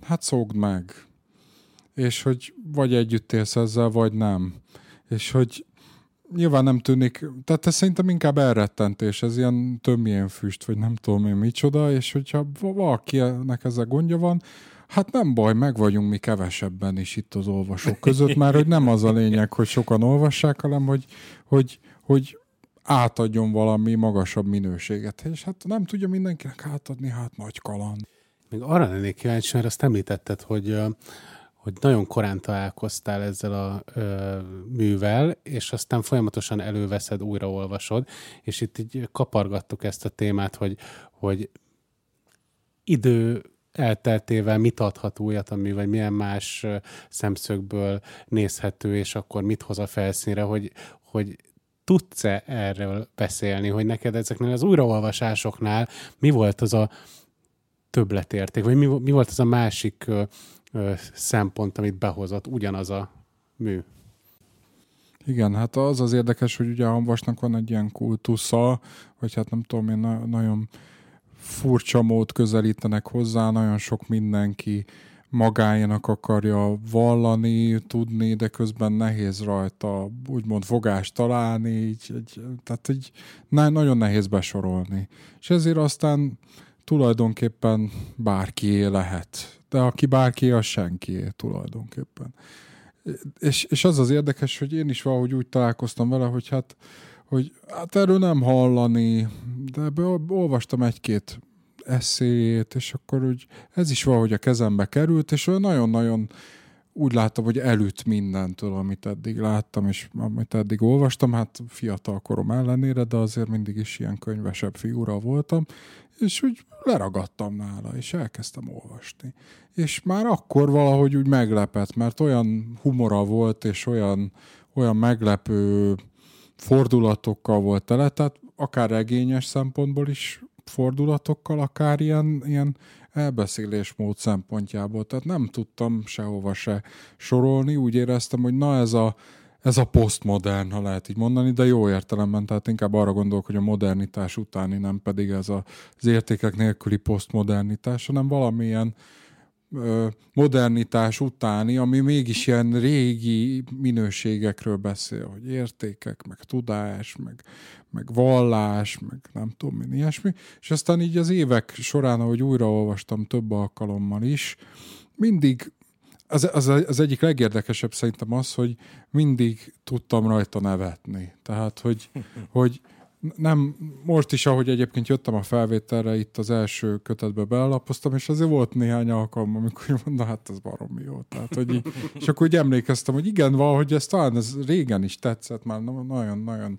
hát szokd meg. És hogy vagy együtt élsz ezzel, vagy nem. És hogy nyilván nem tűnik, tehát ez szerintem inkább elrettentés, ez ilyen tömjén füst, vagy nem tudom én micsoda, és hogyha valakinek ezzel gondja van, hát nem baj, meg vagyunk mi kevesebben is itt az olvasók között, mert hogy nem az a lényeg, hogy sokan olvassák, hanem hogy, hogy, hogy átadjon valami magasabb minőséget. És hát nem tudja mindenkinek átadni, hát nagy kaland. Még arra lennék kíváncsi, mert azt említetted, hogy hogy nagyon korán találkoztál ezzel a ö, művel, és aztán folyamatosan előveszed, újraolvasod, és itt így kapargattuk ezt a témát, hogy, hogy idő elteltével mit adhat újat, ami, vagy milyen más szemszögből nézhető, és akkor mit hoz a felszínre, hogy, hogy tudsz-e erről beszélni, hogy neked ezeknél az újraolvasásoknál mi volt az a többletérték, vagy mi, mi volt az a másik szempont, amit behozott ugyanaz a mű. Igen, hát az az érdekes, hogy ugye a Hanvasnak van egy ilyen kultusza, vagy hát nem tudom én, nagyon furcsa mód közelítenek hozzá, nagyon sok mindenki magáénak akarja vallani, tudni, de közben nehéz rajta úgymond fogást találni, így, így, tehát így nagyon nehéz besorolni. És ezért aztán tulajdonképpen bárki lehet. De aki bárki, az senki tulajdonképpen. És, és az az érdekes, hogy én is valahogy úgy találkoztam vele, hogy hát, hogy hát erről nem hallani, de ebbe olvastam egy-két eszéjét, és akkor úgy ez is valahogy a kezembe került, és olyan nagyon-nagyon úgy láttam, hogy előtt mindentől, amit eddig láttam, és amit eddig olvastam, hát fiatal korom ellenére, de azért mindig is ilyen könyvesebb figura voltam, és úgy leragadtam nála, és elkezdtem olvasni. És már akkor valahogy úgy meglepett, mert olyan humora volt, és olyan, olyan meglepő fordulatokkal volt tele, tehát akár regényes szempontból is fordulatokkal, akár ilyen, ilyen elbeszélésmód szempontjából. Tehát nem tudtam sehova se sorolni, úgy éreztem, hogy na ez a, ez a posztmodern, ha lehet így mondani, de jó értelemben, tehát inkább arra gondolok, hogy a modernitás utáni, nem pedig ez a, az értékek nélküli posztmodernitás, hanem valamilyen modernitás utáni, ami mégis ilyen régi minőségekről beszél, hogy értékek, meg tudás, meg, meg vallás, meg nem tudom, mi ilyesmi. És aztán így az évek során, ahogy újraolvastam több alkalommal is, mindig az, az, az egyik legérdekesebb szerintem az, hogy mindig tudtam rajta nevetni. Tehát, hogy, hogy nem, most is, ahogy egyébként jöttem a felvételre, itt az első kötetbe belapoztam, és azért volt néhány alkalom, amikor mondom, hát ez baromi jó. Tehát, hogy így, és akkor úgy emlékeztem, hogy igen, valahogy ez talán ez régen is tetszett, már nagyon-nagyon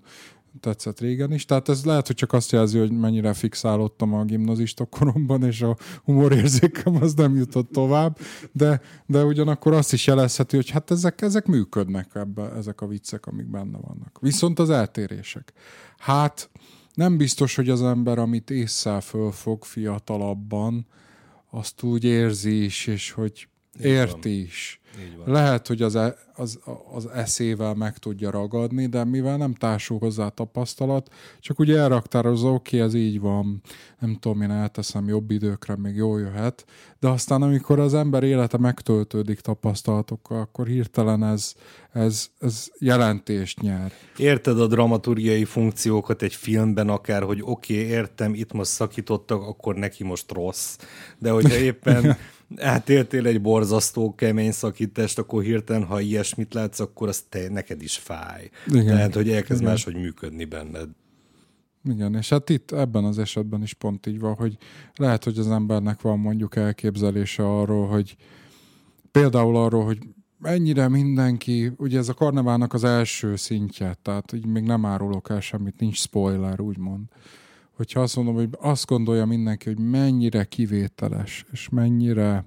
tetszett régen is. Tehát ez lehet, hogy csak azt jelzi, hogy mennyire fixálódtam a gimnazista koromban, és a humorérzékem az nem jutott tovább, de, de ugyanakkor azt is jelezheti, hogy hát ezek, ezek működnek ebbe, ezek a viccek, amik benne vannak. Viszont az eltérések. Hát nem biztos, hogy az ember, amit észszel fölfog fiatalabban, azt úgy érzi is, és hogy érti is. Lehet, hogy az, e, az, az eszével meg tudja ragadni, de mivel nem társul hozzá tapasztalat, csak ugye elraktározza, oké, ez így van, nem tudom, én elteszem jobb időkre, még jól jöhet, de aztán amikor az ember élete megtöltődik tapasztalatokkal, akkor hirtelen ez, ez, ez jelentést nyer. Érted a dramaturgiai funkciókat egy filmben akár, hogy oké, okay, értem, itt most szakítottak, akkor neki most rossz. De hogyha éppen átéltél egy borzasztó kemény szakítást, akkor hirtelen, ha ilyesmit látsz, akkor az te, neked is fáj. Igen. Tehát, hogy elkezd Igen. máshogy működni benned. Igen, és hát itt ebben az esetben is pont így van, hogy lehet, hogy az embernek van mondjuk elképzelése arról, hogy például arról, hogy mennyire mindenki, ugye ez a karneválnak az első szintje, tehát így még nem árulok el semmit, nincs spoiler, úgymond hogyha azt mondom, hogy azt gondolja mindenki, hogy mennyire kivételes, és mennyire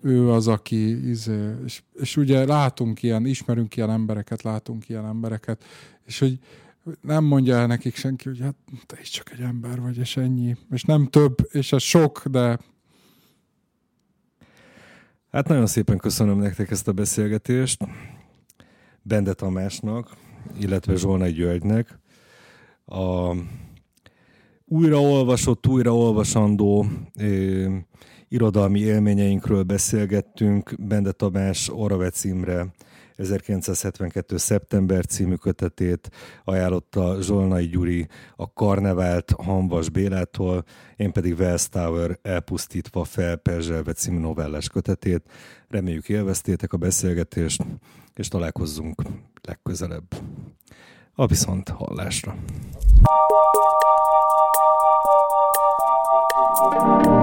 ő az, aki, izé, és, és ugye látunk ilyen, ismerünk ilyen embereket, látunk ilyen embereket, és hogy nem mondja el nekik senki, hogy hát te is csak egy ember vagy, és ennyi. És nem több, és ez sok, de... Hát nagyon szépen köszönöm nektek ezt a beszélgetést. Bende Tamásnak, illetve Zsolnai Györgynek. A újraolvasott, újraolvasandó ö, irodalmi élményeinkről beszélgettünk. Bende Tamás Oravec Imre 1972. szeptember című kötetét ajánlotta Zsolnai Gyuri a Karnevált Hanvas Bélától, én pedig Wells Tower elpusztítva felperzselve című novellás kötetét. Reméljük élveztétek a beszélgetést, és találkozzunk legközelebb. A viszont hallásra! Thank you.